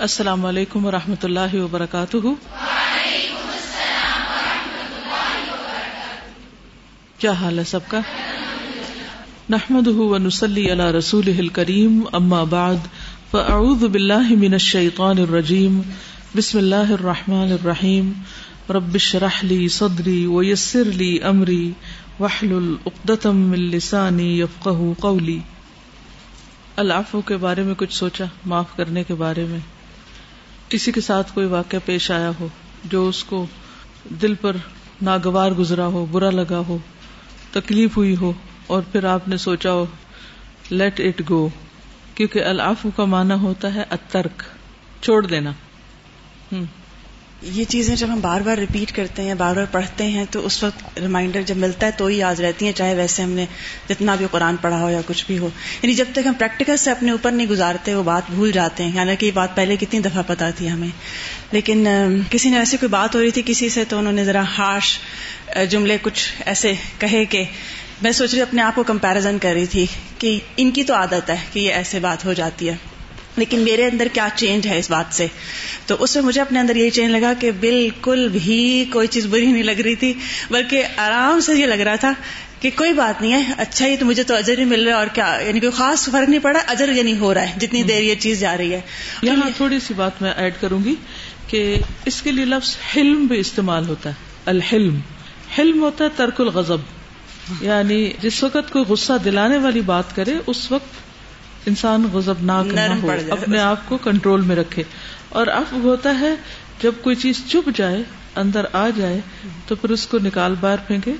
السلام علیکم و رحمۃ اللہ وبرکاتہ۔ کیا حال ہے سب کا؟ نحمد نسلی اللہ رسول کریم اما بعد، فاعوذ باللہ من الشیطان الرجیم، بسم اللہ الرحمن الرحیم۔ ربش رحلی صدری ویسر لی امری وحل العقدم من لسانی یفقہ قولی۔ العفو کے بارے میں کچھ سوچا، معاف کرنے کے بارے میں۔ کسی کے ساتھ کوئی واقعہ پیش آیا ہو جو اس کو دل پر ناگوار گزرا ہو، برا لگا ہو، تکلیف ہوئی ہو اور پھر آپ نے سوچا ہو لیٹ اٹ گو کیونکہ العفو کا معنی ہوتا ہے اترک چھوڑ دینا۔ ہوں یہ چیزیں جب ہم بار بار ریپیٹ کرتے ہیں، بار بار پڑھتے ہیں، تو اس وقت ریمائنڈر جب ملتا ہے تو ہی یاد رہتی ہیں، چاہے ویسے ہم نے جتنا بھی قرآن پڑھا ہو یا کچھ بھی ہو۔ یعنی جب تک ہم پریکٹیکل سے اپنے اوپر نہیں گزارتے، وہ بات بھول جاتے ہیں۔ حالانکہ یہ بات پہلے کتنی دفعہ پتا تھی ہمیں۔ لیکن کسی نے ایسی کوئی بات ہو رہی تھی کسی سے تو انہوں نے ذرا ہارش جملے کچھ ایسے کہے کہ میں سوچ رہی اپنے آپ کو کمپیرزن کر رہی تھی کہ ان کی تو عادت ہے کہ یہ ایسے بات ہو جاتی ہے۔ لیکن میرے اندر کیا چینج ہے اس بات سے؟ تو اس میں مجھے اپنے اندر یہی چینج لگا کہ بالکل بھی کوئی چیز بری نہیں لگ رہی تھی، بلکہ آرام سے یہ لگ رہا تھا کہ کوئی بات نہیں ہے اچھا ہی تو مجھے تو اجر ہی مل رہا ہے اور کیا یعنی کوئی خاص فرق نہیں پڑا، اجر یہ نہیں ہو رہا ہے، جتنی دیر یہ چیز جا رہی ہے۔ یہاں تھوڑی سی بات میں ایڈ کروں گی کہ اس کے لیے لفظ حلم بھی استعمال ہوتا ہے، الحلم۔ حلم ہوتا ہے ترک الغضب یعنی جس وقت کوئی غصہ دلانے والی بات کرے، اس وقت انسان غزب نہ ہو اپنے آپ کو کنٹرول میں رکھے۔ اور اب ہوتا ہے جب کوئی چیز چپ جائے اندر آ جائے تو پھر اس کو نکال باہر پھینکے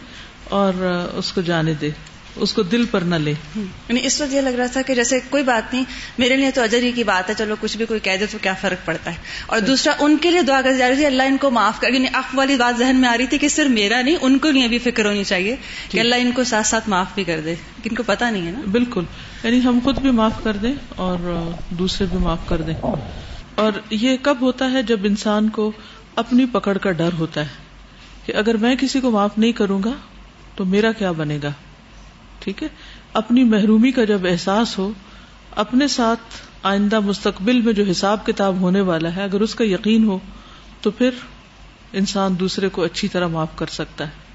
اور اس کو جانے دے۔ اس کو دل پر نہ لے۔ یعنی اس وقت یہ لگ رہا تھا کہ جیسے کوئی بات نہیں میرے لیے تو اجر ہی کی بات ہے چلو کچھ بھی کوئی کہہ دے تو کیا فرق پڑتا ہے؟ اور دوسرا ان کے لیے دعا کر جا رہی تھی اللہ ان کو معاف کر یعنی اف والی بات ذہن میں آ رہی تھی کہ صرف میرا نہیں ان کو لیے بھی فکر ہونی چاہیے کہ۔ اللہ ان کو ساتھ ساتھ معاف بھی کر دے۔ ان کو پتا نہیں ہے نا۔ بالکل۔ یعنی ہم خود بھی معاف کر دیں اور دوسرے بھی معاف کر دیں۔ اور یہ کب ہوتا ہے جب انسان کو اپنی پکڑ کا ڈر ہوتا ہے کہ اگر میں کسی کو معاف نہیں کروں گا تو میرا کیا بنے گا؟ ٹھیک ہے؟ اپنی محرومی کا جب احساس ہو، اپنے ساتھ آئندہ مستقبل میں جو حساب کتاب ہونے والا ہے، اگر اس کا یقین ہو، تو پھر انسان دوسرے کو اچھی طرح معاف کر سکتا ہے۔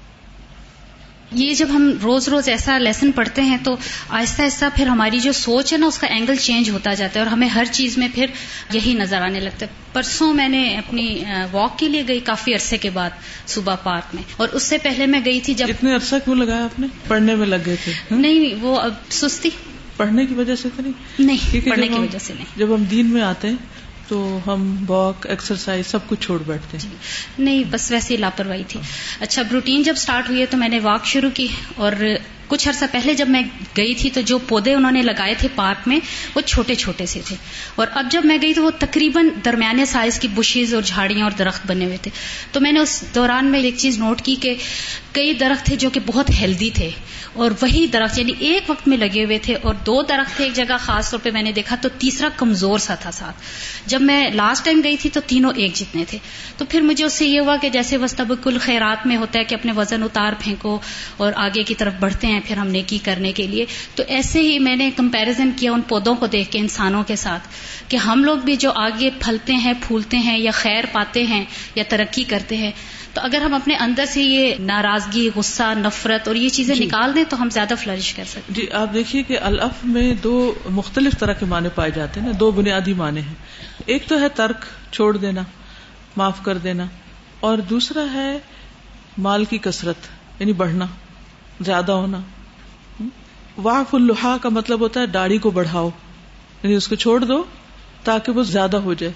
یہ جب ہم روز روز ایسا لیسن پڑھتے ہیں تو آہستہ آہستہ پھر ہماری جو سوچ ہے نا اس کا اینگل چینج ہوتا جاتا ہے اور ہمیں ہر چیز میں پھر یہی نظر آنے لگتا ہے۔ پرسوں میں نے اپنی واک کے لیے گئی کافی عرصے کے بعد صبح پارک میں۔ اور اس سے پہلے میں گئی تھی جب اتنے عرصہ کیوں لگایا آپ نے؟ پڑھنے میں لگ گئے تھے۔ نہیں وہ اب سستی۔ پڑھنے کی وجہ سے تو نہیں؟ پڑھنے کی وجہ سے نہیں۔ جب ہم دین میں آتے ہیں تو ہم واک ایکسرسائز سب کچھ چھوڑ بیٹھتے ہیں۔ نہیں، بس ویسے لاپرواہی تھی۔ اچھا روٹین جب اسٹارٹ ہوئی ہے تو میں نے واک شروع کی اور کچھ عرصہ پہلے جب میں گئی تھی تو جو پودے انہوں نے لگائے تھے پارک میں، وہ چھوٹے چھوٹے سے تھے۔ اور اب جب میں گئی تو وہ تقریباً درمیانے سائز کی بشیز اور جھاڑیاں اور درخت بنے ہوئے تھے۔ تو میں نے اس دوران میں ایک چیز نوٹ کی کہ کئی درخت تھے جو کہ بہت ہیلدی تھے۔ اور وہی درخت یعنی ایک وقت میں لگے ہوئے تھے اور دو درخت تھے ایک جگہ، خاص طور پہ میں نے دیکھا تو تیسرا کمزور سا تھا ساتھ۔ جب میں لاسٹ ٹائم گئی تھی تو تینوں ایک جتنے تھے۔ تو پھر مجھے اس سے یہ ہوا کہ جیسے وسطب کل خیرات میں ہوتا ہے کہ اپنے وزن اتار پھینکو اور آگے کی طرف بڑھتے ہیں۔ پھر ہم نیکی کرنے کے لیے۔ تو ایسے ہی میں نے کمپیرزن کیا ان پودوں کو دیکھ کے انسانوں کے ساتھ کہ ہم لوگ بھی جو آگے پھلتے ہیں پھولتے ہیں یا خیر پاتے ہیں یا ترقی کرتے ہیں تو اگر ہم اپنے اندر سے یہ ناراضگی غصہ نفرت اور یہ چیزیں جی۔ نکال دیں تو ہم زیادہ فلرش کر سکتے جی آپ دیکھیے کہ الف میں دو مختلف طرح کے معنی پائے جاتے ہیں نا دو بنیادی معنی ہیں۔ ایک تو ہے ترک چھوڑ دینا معاف کر دینا اور دوسرا ہے مال کی کثرت یعنی بڑھنا۔ زیادہ ہونا۔ واف الحا کا مطلب ہوتا ہے داڑھی کو بڑھاؤ۔ یعنی اس کو چھوڑ دو تاکہ وہ زیادہ ہو جائے۔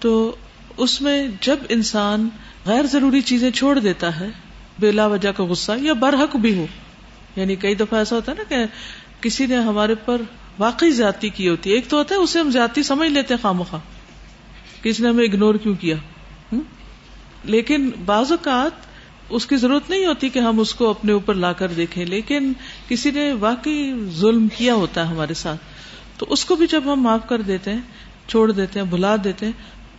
تو اس میں جب انسان غیر ضروری چیزیں چھوڑ دیتا ہے، بلا وجہ کا غصہ یا برحق بھی ہو۔ یعنی کئی دفعہ ایسا ہوتا ہے نا کہ کسی نے ہمارے پر واقعی زیادتی کی ہوتی ہے۔ ایک تو ہوتا ہے اسے ہم زیادتی سمجھ لیتے ہیں خام خواہ کسی نے ہمیں اگنور کیوں کیا؟ لیکن بعض اوقات اس کی ضرورت نہیں ہوتی کہ ہم اس کو اپنے اوپر لا کر دیکھیں، لیکن کسی نے واقعی ظلم کیا ہوتا ہے ہمارے ساتھ، تو اس کو بھی جب ہم معاف کر دیتے ہیں، چھوڑ دیتے ہیں، بھلا دیتے ہیں،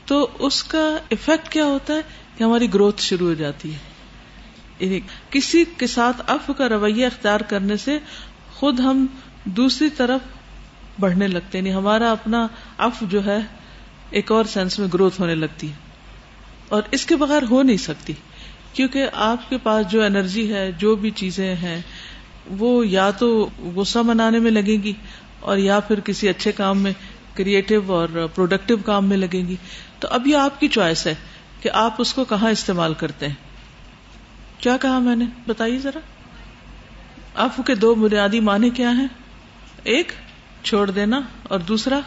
تو اس کا افیکٹ کیا ہوتا ہے کہ ہماری گروتھ شروع ہو جاتی ہے۔ یعنی کسی کے ساتھ اف کا رویہ اختیار کرنے سے خود ہم دوسری طرف بڑھنے لگتے ہیں۔ یعنی ہمارا اپنا اف جو ہے، ایک اور سینس میں گروتھ ہونے لگتی ہے۔ اور اس کے بغیر ہو نہیں سکتی۔ کیونکہ آپ کے پاس جو انرجی ہے، جو بھی چیزیں ہیں، وہ یا تو غصہ منانے میں لگے گی اور یا پھر کسی اچھے کام میں کریٹو اور پروڈکٹیو کام میں لگے گی۔ تو اب یہ آپ کی چوائس ہے کہ آپ اس کو کہاں استعمال کرتے ہیں۔ کیا کہا میں نے؟ بتائیے ذرا۔ آپ کے دو بنیادی معنی کیا ہیں؟ ایک، چھوڑ دینا اور دوسرا،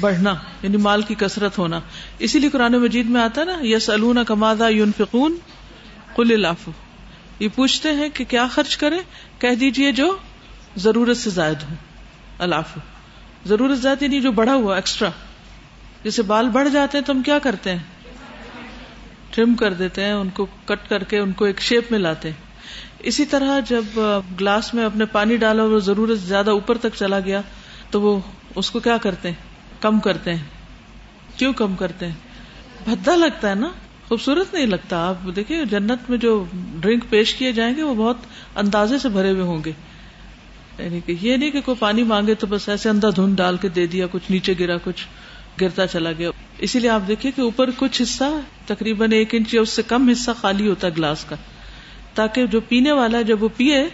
بڑھنا یعنی مال کی کثرت ہونا۔ اسی لیے قرآن مجید میں آتا نا یس النا کمادا یون فکون کل الافو یہ پوچھتے ہیں کہ کیا خرچ کرے کہہ دیجیے جو ضرورت سے زائد ہو۔ الافو ضرورت زائد یعنی جو بڑھا ہوا ایکسٹرا جیسے بال بڑھ جاتے ہیں تو ہم کیا کرتے ہیں؟ ٹرم کر دیتے ہیں، ان کو کٹ کر کے ان کو ایک شیپ میں لاتے ہیں۔ اسی طرح جب گلاس میں اپنے پانی ڈالا وہ ضرورت زیادہ اوپر تک چلا گیا، تو وہ اس کو کیا کرتے ہیں؟ کم کرتے ہیں۔ کیوں کم کرتے ہیں؟ بھدا لگتا ہے نا؟ خوبصورت نہیں لگتا۔ آپ دیکھیں، جنت میں جو ڈرنک پیش کیے جائیں گے، وہ بہت اندازے سے بھرے ہوئے ہوں گے۔ یعنی کہ یہ نہیں کہ کوئی پانی مانگے تو بس ایسے اندھا دھند ڈال کے دے دیا، کچھ نیچے گرا، کچھ گرتا چلا گیا۔ اسی لیے آپ دیکھیے کہ اوپر کچھ حصہ، تقریباً ایک انچ یا اس سے کم حصہ خالی ہوتا ہے گلاس کا، تاکہ جو پینے والا ہے، جب وہ پیے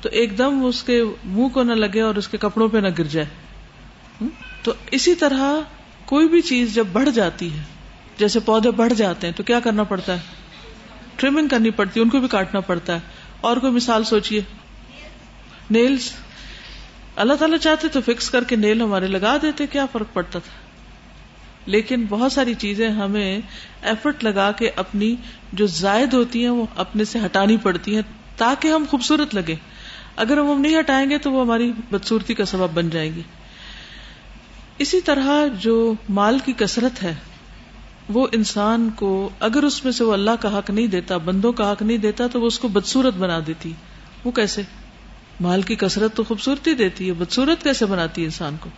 تو ایک دم اس کے منہ کو نہ لگے اور اس کے کپڑوں پہ نہ گر جائے۔ تو اسی طرح کوئی بھی چیز جب بڑھ جاتی ہے جیسے پودے بڑھ جاتے ہیں تو کیا کرنا پڑتا ہے؟ ٹریمنگ کرنی پڑتی ہے، ان کو بھی کاٹنا پڑتا ہے۔ اور کوئی مثال سوچیے نیلس اللہ تعالیٰ چاہتے تو فکس کر کے نیل ہمارے لگا دیتے، کیا فرق پڑتا تھا؟ لیکن بہت ساری چیزیں ہمیں ایفرٹ لگا کے اپنی جو زائد ہوتی ہیں، وہ اپنے سے ہٹانی پڑتی ہیں تاکہ ہم خوبصورت لگے اگر ہم نہیں ہٹائیں گے تو وہ ہماری بدسورتی کا سبب بن جائے گی۔ اسی طرح جو مال کی کثرت ہے وہ انسان کو اگر اس میں سے وہ اللہ کا حق نہیں دیتا، بندوں کا حق نہیں دیتا، تو وہ اس کو بدسورت بنا دیتی۔ وہ کیسے؟ مال کی کثرت تو خوبصورتی دیتی ہے بدسورت کیسے بناتی ہے انسان کو؟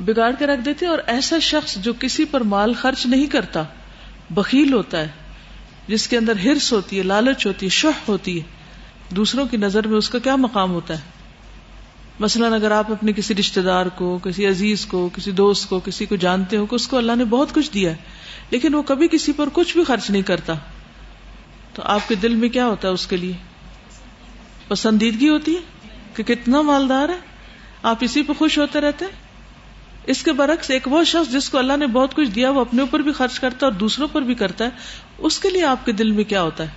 بگاڑ کے رکھ دیتے اور ایسا شخص جو کسی پر مال خرچ نہیں کرتا بکیل ہوتا ہے، جس کے اندر ہرس ہوتی ہے، لالچ ہوتی ہے شہ ہوتی ہے، دوسروں کی نظر میں اس کا کیا مقام ہوتا ہے؟ مثلاً اگر آپ اپنے کسی رشتے دار کو، کسی عزیز کو، کسی دوست کو، کسی کو جانتے ہو کہ اس کو اللہ نے بہت کچھ دیا ہے، لیکن وہ کبھی کسی پر کچھ بھی خرچ نہیں کرتا، تو آپ کے دل میں کیا ہوتا ہے اس کے لیے؟ پسندیدگی ہوتی ہے کہ کتنا مالدار ہے، آپ اسی پہ خوش ہوتے رہتے ہیں؟ اس کے برعکس ایک وہ شخص جس کو اللہ نے بہت کچھ دیا، وہ اپنے اوپر بھی خرچ کرتا ہے اور دوسروں پر بھی کرتا ہے، اس کے لیے آپ کے دل میں کیا ہوتا ہے؟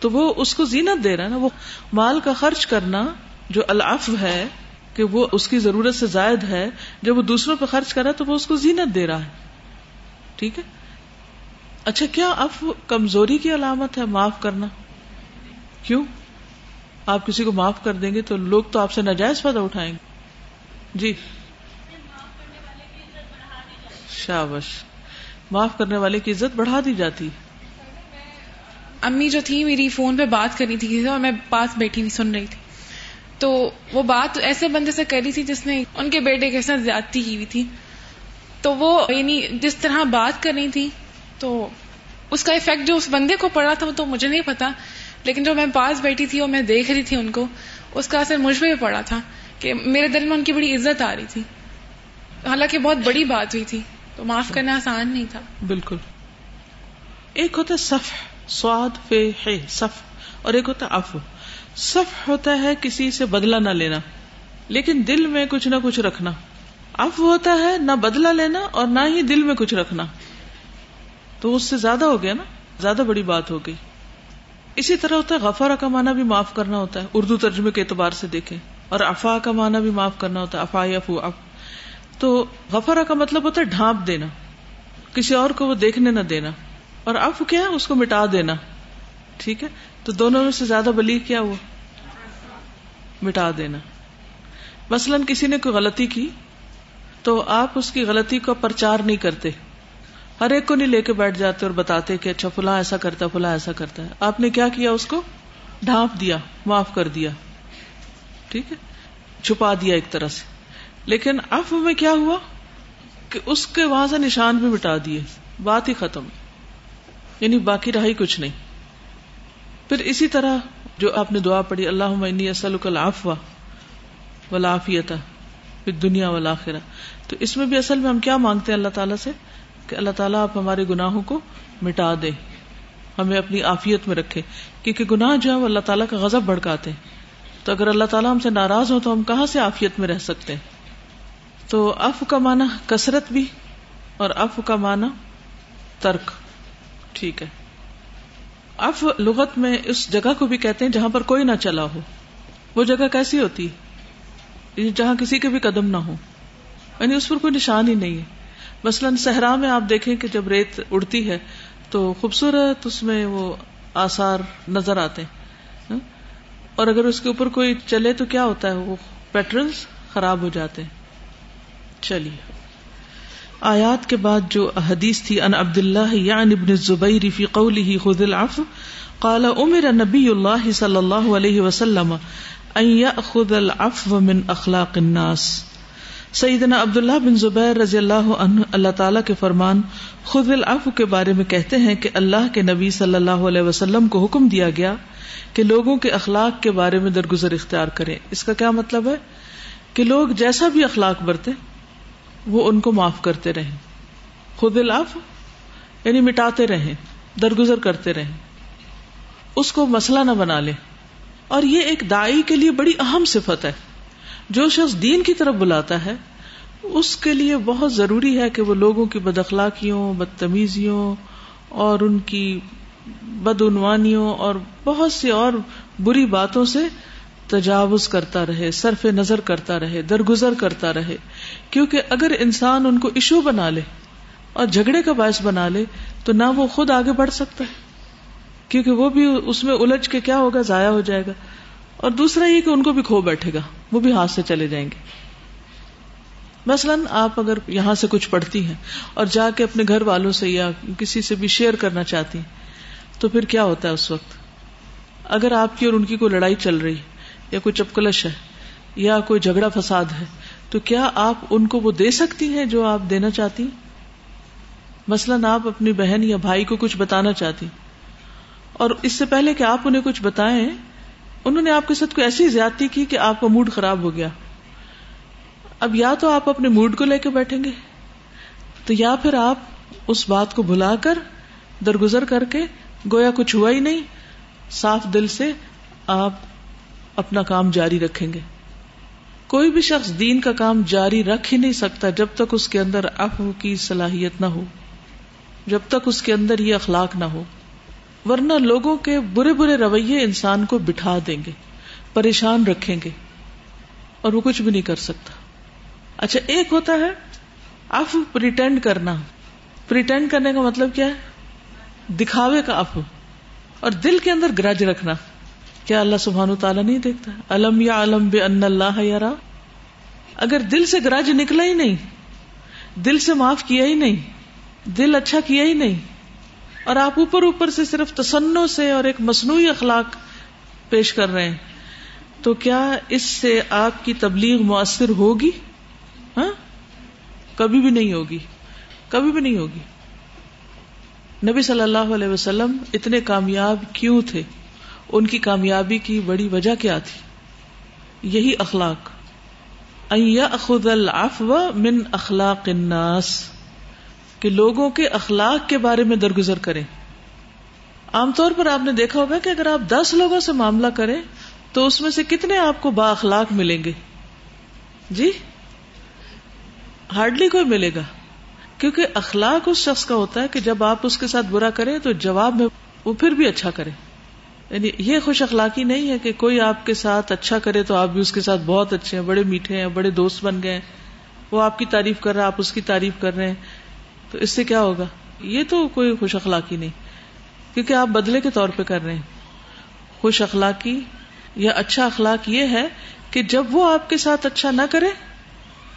تو وہ اس کو زینت دے رہا ہے نا، وہ مال کا خرچ کرنا جو الف ہے، کہ وہ اس کی ضرورت سے زائد ہے، جب وہ دوسروں پہ خرچ کرا تو وہ اس کو زینت دے رہا ہے۔ ٹھیک ہے؟ اچھا کیا اف کمزوری کی علامت ہے معاف کرنا؟ کیوں؟ آپ کسی کو معاف کر دیں گے تو لوگ تو آپ سے ناجائز فائدہ اٹھائیں گے۔ جی۔ شابش معاف کرنے والے کی عزت بڑھا دی جاتی۔ امی جو تھی، میری فون پہ بات کرنی تھی اور میں پاس بیٹھی نہیں سن رہی تھی۔ تو وہ بات ایسے بندے سے کری تھی جس نے ان کے بیٹے کے ساتھ زیادتی کی ہوئی تھی۔ تو وہ یعنی جس طرح بات کر رہی تھی، تو اس کا افیکٹ جو اس بندے کو پڑا تھا وہ تو مجھے نہیں پتا۔ لیکن جو میں پاس بیٹھی تھی اور میں دیکھ رہی تھی ان کو، اس کا اثر مجھ پہ بھی پڑا تھا کہ میرے دل میں ان کی بڑی عزت آ رہی تھی۔ حالانکہ بہت بڑی بات ہوئی تھی۔ تو معاف کرنا آسان نہیں تھا۔ بالکل۔ ایک ہوتا صف سواد فے ہے صف اور ایک ہوتا اف صف ہوتا ہے کسی سے بدلا نہ لینا، لیکن دل میں کچھ نہ کچھ رکھنا۔ اف ہوتا ہے نہ بدلا لینا اور نہ ہی دل میں کچھ رکھنا۔ تو اس سے زیادہ ہو گیا نا، زیادہ بڑی بات ہو گئی۔ اسی طرح ہوتا ہے غفارا کا معنی بھی معاف کرنا ہوتا ہے، اردو ترجمے کے اعتبار سے دیکھیں۔ اور افا کا معنی بھی معاف کرنا ہوتا ہے افا افو اف تو غفرا کا مطلب ہوتا ہے ڈھانپ دینا، کسی اور کو وہ دیکھنے نہ دینا۔ اور اب کیا ہے؟ اس کو مٹا دینا۔ ٹھیک ہے؟ تو دونوں میں سے زیادہ بلی کیا وہ؟ مٹا دینا۔ مثلاً کسی نے کوئی غلطی کی تو آپ اس کی غلطی کا پرچار نہیں کرتے۔ ہر ایک کو نہیں لے کے بیٹھ جاتے اور بتاتے کہ اچھا فلاں ایسا کرتا ہے، فلاں ایسا کرتا ہے۔ آپ نے کیا کیا اس کو؟ ڈھانپ دیا، معاف کر دیا۔ ٹھیک ہے؟ چھپا دیا ایک طرح سے۔ لیکن اب میں کیا ہوا؟ کہ اس کے وہاں سے نشان بھی مٹا دیے۔ بات ہی ختم۔ یعنی باقی رہا ہی کچھ نہیں۔ پھر اسی طرح جو آپ نے دعا پڑھی اللہ اصل العفو ولافیتا دنیا والا تو اس میں بھی اصل میں ہم کیا مانگتے ہیں اللہ تعالیٰ سے؟ کہ اللہ تعالیٰ آپ ہمارے گناہوں کو مٹا دے، ہمیں اپنی آفیت میں رکھے۔ کیونکہ گناہ جو ہے وہ اللہ تعالیٰ کا غضب بڑکاتے تو اگر اللہ تعالیٰ ہم سے ناراض ہو تو ہم کہاں سے آفیت میں رہ سکتے ہیں؟ تو اف کا معنی کثرت بھی اور اف کا معنی ترک۔ ٹھیک ہے۔ اف لغت میں اس جگہ کو بھی کہتے ہیں جہاں پر کوئی نہ چلا ہو۔ وہ جگہ کیسی ہوتی؟ جہاں کسی کے بھی قدم نہ ہو۔ یعنی اس پر کوئی نشان ہی نہیں ہے۔ مثلاً صحرا میں آپ دیکھیں کہ جب ریت اڑتی ہے تو خوبصورت اس میں وہ آسار نظر آتے ہیں۔ ہاں؟ اور اگر اس کے اوپر کوئی چلے تو کیا ہوتا ہے؟ وہ پیٹرنس خراب ہو جاتے ہیں۔ چلیے۔ آیات کے بعد جو حدیث تھی ان عبد اللہ یعن ابن الزبیر فی قوله خذ العفو قال، امر نبی اللہ صلی اللہ علیہ وسلم ان یأخذ العفو من اخلاق الناس. سیدنا عبداللہ بن زبیر رضی اللہ عنہ، اللہ تعالیٰ کے فرمان خود العفو کے بارے میں کہتے ہیں کہ اللہ کے نبی صلی اللہ علیہ وسلم کو حکم دیا گیا کہ لوگوں کے اخلاق کے بارے میں درگزر اختیار کریں۔ اس کا کیا مطلب ہے؟ کہ لوگ جیسا بھی اخلاق برتے وہ ان کو معاف کرتے رہیں۔ خود العفو یعنی مٹاتے رہیں، درگزر کرتے رہیں۔ اس کو مسئلہ نہ بنا لے۔ اور یہ ایک دائی کے لیے بڑی اہم صفت ہے۔ جو شخص دین کی طرف بلاتا ہے، اس کے لیے بہت ضروری ہے کہ وہ لوگوں کی بد اخلاقیوں، بدتمیزیوں اور ان کی بدعنوانیوں اور بہت سی اور بری باتوں سے تجاوز کرتا رہے، صرف نظر کرتا رہے، درگزر کرتا رہے۔ کیونکہ اگر انسان ان کو ایشو بنا لے اور جھگڑے کا باعث بنا لے، تو نہ وہ خود آگے بڑھ سکتا ہے۔ کیونکہ وہ بھی اس میں الجھ کے کیا ہوگا، ضائع ہو جائے گا۔ اور دوسرا یہ کہ ان کو بھی کھو بیٹھے گا، وہ بھی ہاتھ سے چلے جائیں گے۔ مثلاً آپ اگر یہاں سے کچھ پڑھتی ہیں اور جا کے اپنے گھر والوں سے یا کسی سے بھی شیئر کرنا چاہتی ہیں، تو پھر کیا ہوتا ہے اس وقت؟ اگر آپ کی اور ان کی کوئی لڑائی چل رہی یا کوئی چپکلش ہے، یا کوئی جھگڑا فساد ہے، تو کیا آپ ان کو وہ دے سکتی ہیں جو آپ دینا چاہتی؟ مثلاً آپ اپنی بہن یا بھائی کو کچھ بتانا چاہتی۔ اور اس سے پہلے کہ آپ انہیں کچھ بتائیں، انہوں نے آپ کے ساتھ کوئی ایسی زیادتی کی کہ آپ کا موڈ خراب ہو گیا۔ اب یا تو آپ اپنے موڈ کو لے کے بیٹھیں گے، تو یا پھر آپ اس بات کو بھلا کر، درگزر کر کے، گویا کچھ ہوا ہی نہیں، صاف دل سے آپ اپنا کام جاری رکھیں گے۔ کوئی بھی شخص دین کا کام جاری رکھ ہی نہیں سکتا جب تک اس کے اندر افو کی صلاحیت نہ ہو، جب تک اس کے اندر یہ اخلاق نہ ہو۔ ورنہ لوگوں کے برے برے رویے انسان کو بٹھا دیں گے، پریشان رکھیں گے اور وہ کچھ بھی نہیں کر سکتا۔ اچھا ایک ہوتا ہے اف پریٹینڈ کرنا۔ پریٹینڈ کرنے کا مطلب کیا ہے؟ دکھاوے کا اف اور دل کے اندر گرج رکھنا۔ کیا اللہ سبحان تعالیٰ نہیں دیکھتا علم یا علم بے ان اللہ یار اگر دل سے گرج نکلا ہی نہیں، دل سے معاف کیا ہی نہیں، دل اچھا کیا ہی نہیں، اور آپ اوپر اوپر سے صرف تسنوں سے اور ایک مصنوعی اخلاق پیش کر رہے ہیں، تو کیا اس سے آپ کی تبلیغ مؤثر ہوگی؟ ہاں؟ کبھی بھی نہیں ہوگی، کبھی بھی نہیں ہوگی۔ نبی صلی اللہ علیہ وسلم اتنے کامیاب کیوں تھے؟ ان کی کامیابی کی بڑی وجہ کیا تھی؟ یہی اخلاق۔ خود العفو من اخلاق الناس۔ کہ لوگوں کے اخلاق کے بارے میں درگزر کریں۔ عام طور پر آپ نے دیکھا ہوگا کہ اگر آپ دس لوگوں سے معاملہ کریں، تو اس میں سے کتنے آپ کو با اخلاق ملیں گے؟ جی؟ ہارڈلی کوئی ملے گا۔ کیونکہ اخلاق اس شخص کا ہوتا ہے کہ جب آپ اس کے ساتھ برا کریں، تو جواب میں وہ پھر بھی اچھا کرے یعنی یہ خوش اخلاقی نہیں ہے کہ کوئی آپ کے ساتھ اچھا کرے تو آپ بھی اس کے ساتھ بہت اچھے ہیں، بڑے میٹھے ہیں، بڑے دوست بن گئے وہ آپ کی تعریف کر رہے ہیں آپ اس کی تعریف کر رہے ہیں۔ تو اس سے کیا ہوگا؟ یہ تو کوئی خوش اخلاقی نہیں، کیونکہ آپ بدلے کے طور پہ کر رہے ہیں۔ خوش اخلاقی یا اچھا اخلاق یہ ہے کہ جب وہ آپ کے ساتھ اچھا نہ کرے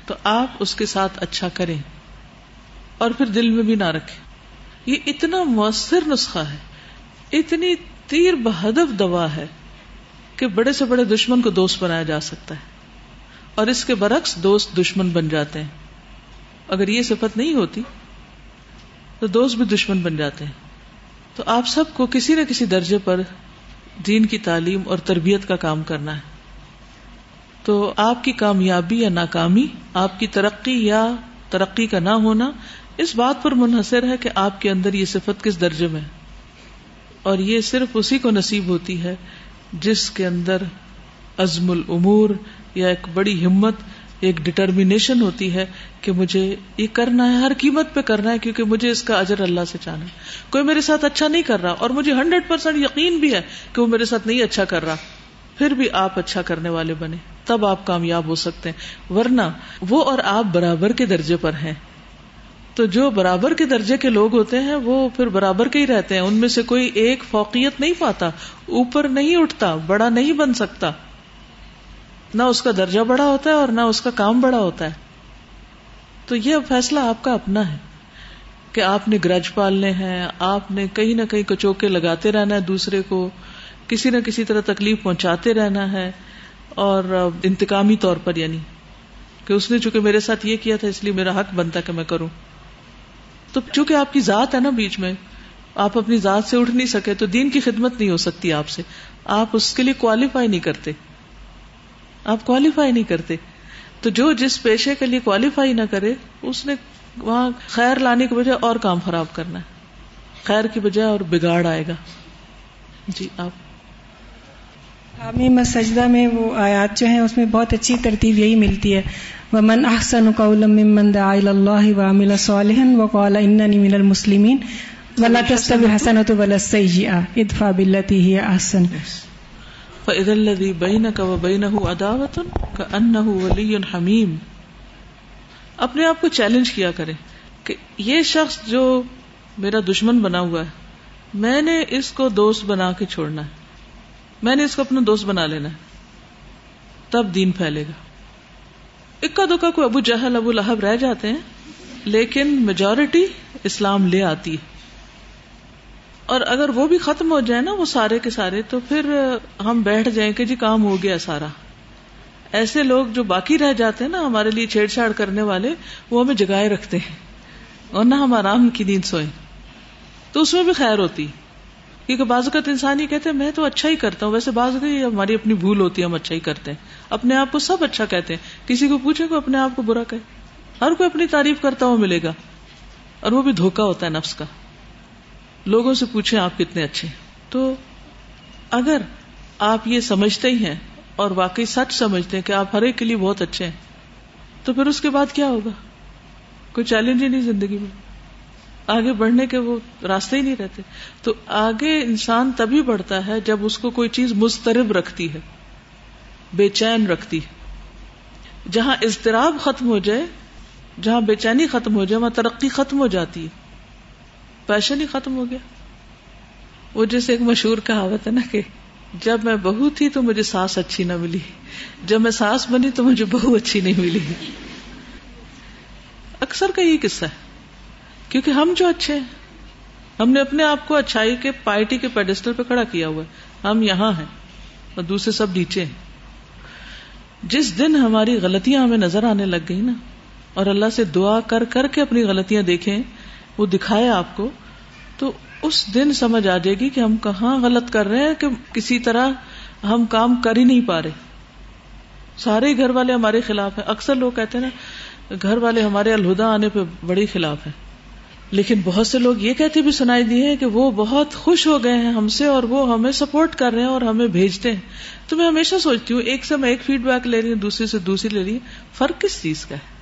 تو آپ اس کے ساتھ اچھا کریں اور پھر دل میں بھی نہ رکھے یہ اتنا مؤثر نسخہ ہے، اتنی تیر بہدف دوا ہے کہ بڑے سے بڑے دشمن کو دوست بنایا جا سکتا ہے اور اس کے برعکس دوست دشمن بن جاتے ہیں۔ اگر یہ صفت نہیں ہوتی تو دوست بھی دشمن بن جاتے ہیں۔ تو آپ سب کو کسی نہ کسی درجے پر دین کی تعلیم اور تربیت کا کام کرنا ہے۔ تو آپ کی کامیابی یا ناکامی، آپ کی ترقی یا ترقی کا نہ ہونا، اس بات پر منحصر ہے کہ آپ کے اندر یہ صفت کس درجے میں ہے۔ اور یہ صرف اسی کو نصیب ہوتی ہے جس کے اندر عزم العمور یا ایک بڑی ہمت، ایک ڈٹرمینیشن ہوتی ہے کہ مجھے یہ کرنا ہے، ہر قیمت پہ کرنا ہے، کیونکہ مجھے اس کا اجر اللہ سے چاہنا ہے۔ کوئی میرے ساتھ اچھا نہیں کر رہا اور مجھے ہنڈریڈ پرسینٹ یقین بھی ہے کہ وہ میرے ساتھ نہیں اچھا کر رہا، پھر بھی آپ اچھا کرنے والے بنے، تب آپ کامیاب ہو سکتے ہیں۔ ورنہ وہ اور آپ برابر کے درجے پر ہیں۔ تو جو برابر کے درجے کے لوگ ہوتے ہیں وہ پھر برابر کے ہی رہتے ہیں، ان میں سے کوئی ایک فوقیت نہیں پاتا، اوپر نہیں اٹھتا، بڑا نہیں بن سکتا۔ نہ اس کا درجہ بڑا ہوتا ہے اور نہ اس کا کام بڑا ہوتا ہے۔ تو یہ فیصلہ آپ کا اپنا ہے کہ آپ نے گرج پالنے ہیں، آپ نے کہیں نہ کہیں کچوکے لگاتے رہنا ہے دوسرے کو، کسی نہ کسی طرح تکلیف پہنچاتے رہنا ہے۔ اور انتقامی طور پر یعنی کہ اس نے چونکہ میرے ساتھ یہ کیا تھا، اس لیے میرا حق بنتا کہ میں کروں۔ تو چونکہ آپ کی ذات ہے نا بیچ میں، آپ اپنی ذات سے اٹھ نہیں سکے تو دین کی خدمت نہیں ہو سکتی آپ سے۔ آپ اس کے لیے کوالیفائی نہیں کرتے۔ آپ کوالیفائی نہیں کرتے۔ تو جو جس پیشے کے لیے کوالیفائی نہ کرے، اس نے وہاں خیر لانے کی بجائے اور کام خراب کرنا ہے۔ خیر کی بجائے اور بگاڑ آئے گا۔ جی آپ۔ سجدہ میں وہ آیات جو ہیں، اس میں بہت اچھی ترتیب یہی ملتی ہے۔ ومن احسن قولا ممن دعا الى الله وعمل صالحا وقال انني من المسلمين ولا تستوي الحسنه ولا السيئه ادفع بالتي هي احسن فاذا الذي بينك وبينه عداوه كانه ولي حميم. اپنے آپ کو چیلنج کیا کرے کہ یہ شخص جو میرا دشمن بنا ہوا ہے، میں نے اس کو دوست بنا کے چھوڑنا ہے، میں نے اس کو اپنا دوست بنا لینا ہے، تب دین پھیلے گا۔ اکا دکا کو ابو جہل ابو لہب رہ جاتے ہیں، لیکن میجورٹی اسلام لے آتی ہے۔ اور اگر وہ بھی ختم ہو جائے نا وہ سارے کے سارے، تو پھر ہم بیٹھ جائیں کہ جی کام ہو گیا سارا۔ ایسے لوگ جو باقی رہ جاتے ہیں نا ہمارے لیے چھیڑ چھاڑ کرنے والے، وہ ہمیں جگائے رکھتے ہیں۔ اور نہ ہم آرام کی نیند سوئیں۔ تو اس میں بھی خیر ہوتی۔ کیونکہ بعض اوقات انسان یہ کہتے ہیں، میں تو اچھا ہی کرتا ہوں۔ ویسے بعض اوقات ہماری اپنی بھول ہوتی ہے، ہم اچھا ہی کرتے ہیں۔ اپنے آپ کو سب اچھا کہتے ہیں۔ کسی کو پوچھے کو اپنے آپ کو برا کہ ہر کوئی اپنی تعریف کرتا ہوا ملے گا۔ اور وہ بھی دھوکا ہوتا ہے نفس کا۔ لوگوں سے پوچھے آپ کتنے اچھے تو اگر آپ یہ سمجھتے ہی ہیں اور واقعی سچ سمجھتے ہیں کہ آپ ہر ایک کے لیے بہت اچھے ہیں، تو پھر اس کے بعد کیا ہوگا؟ کوئی چیلنج ہی نہیں زندگی میں۔ آگے بڑھنے کے وہ راستے ہی نہیں رہتے۔ تو آگے انسان تبھی بڑھتا ہے جب اس کو کوئی چیز مسترب رکھتی ہے، بے چین رکھتی ہے۔ جہاں اضطراب ختم ہو جائے، جہاں بے چینی ختم ہو جائے، وہاں ترقی ختم ہو جاتی ہے۔ پیشن ہی ختم ہو گیا۔ وہ جیسے ایک مشہور کہاوت ہے نا کہ جب میں بہو تھی تو مجھے ساس اچھی نہ ملی۔ جب میں ساس بنی تو مجھے بہو اچھی نہیں ملی۔ اکثر کا یہ قصہ ہے۔ کیونکہ ہم جو اچھے ہیں، ہم نے اپنے آپ کو اچھائی کے پارٹی کے پیڈسٹل پہ کھڑا کیا ہوا ہے۔ ہم یہاں ہیں اور دوسرے سب نیچے ہیں۔ جس دن ہماری غلطیاں ہمیں نظر آنے لگ گئی نا، اور اللہ سے دعا کر کر کے اپنی غلطیاں دیکھیں، وہ دکھائے آپ کو، تو اس دن سمجھ آ جائے گی کہ ہم کہاں غلط کر رہے ہیں کہ کسی طرح ہم کام کر ہی نہیں پا رہے۔ سارے گھر والے ہمارے خلاف ہیں۔ اکثر لوگ کہتے ہیں نا، گھر والے ہمارے الہدا آنے پہ بڑی خلاف ہیں۔ لیکن بہت سے لوگ یہ کہتے بھی سنائی دیے ہیں کہ وہ بہت خوش ہو گئے ہیں ہم سے اور وہ ہمیں سپورٹ کر رہے ہیں اور ہمیں بھیجتے ہیں۔ تو میں ہمیشہ سوچتی ہوں، ایک سے میں ایک فیڈ بیک لے رہی ہوں، دوسری سے دوسری لے رہی ہوں۔ فرق کس چیز کا ہے؟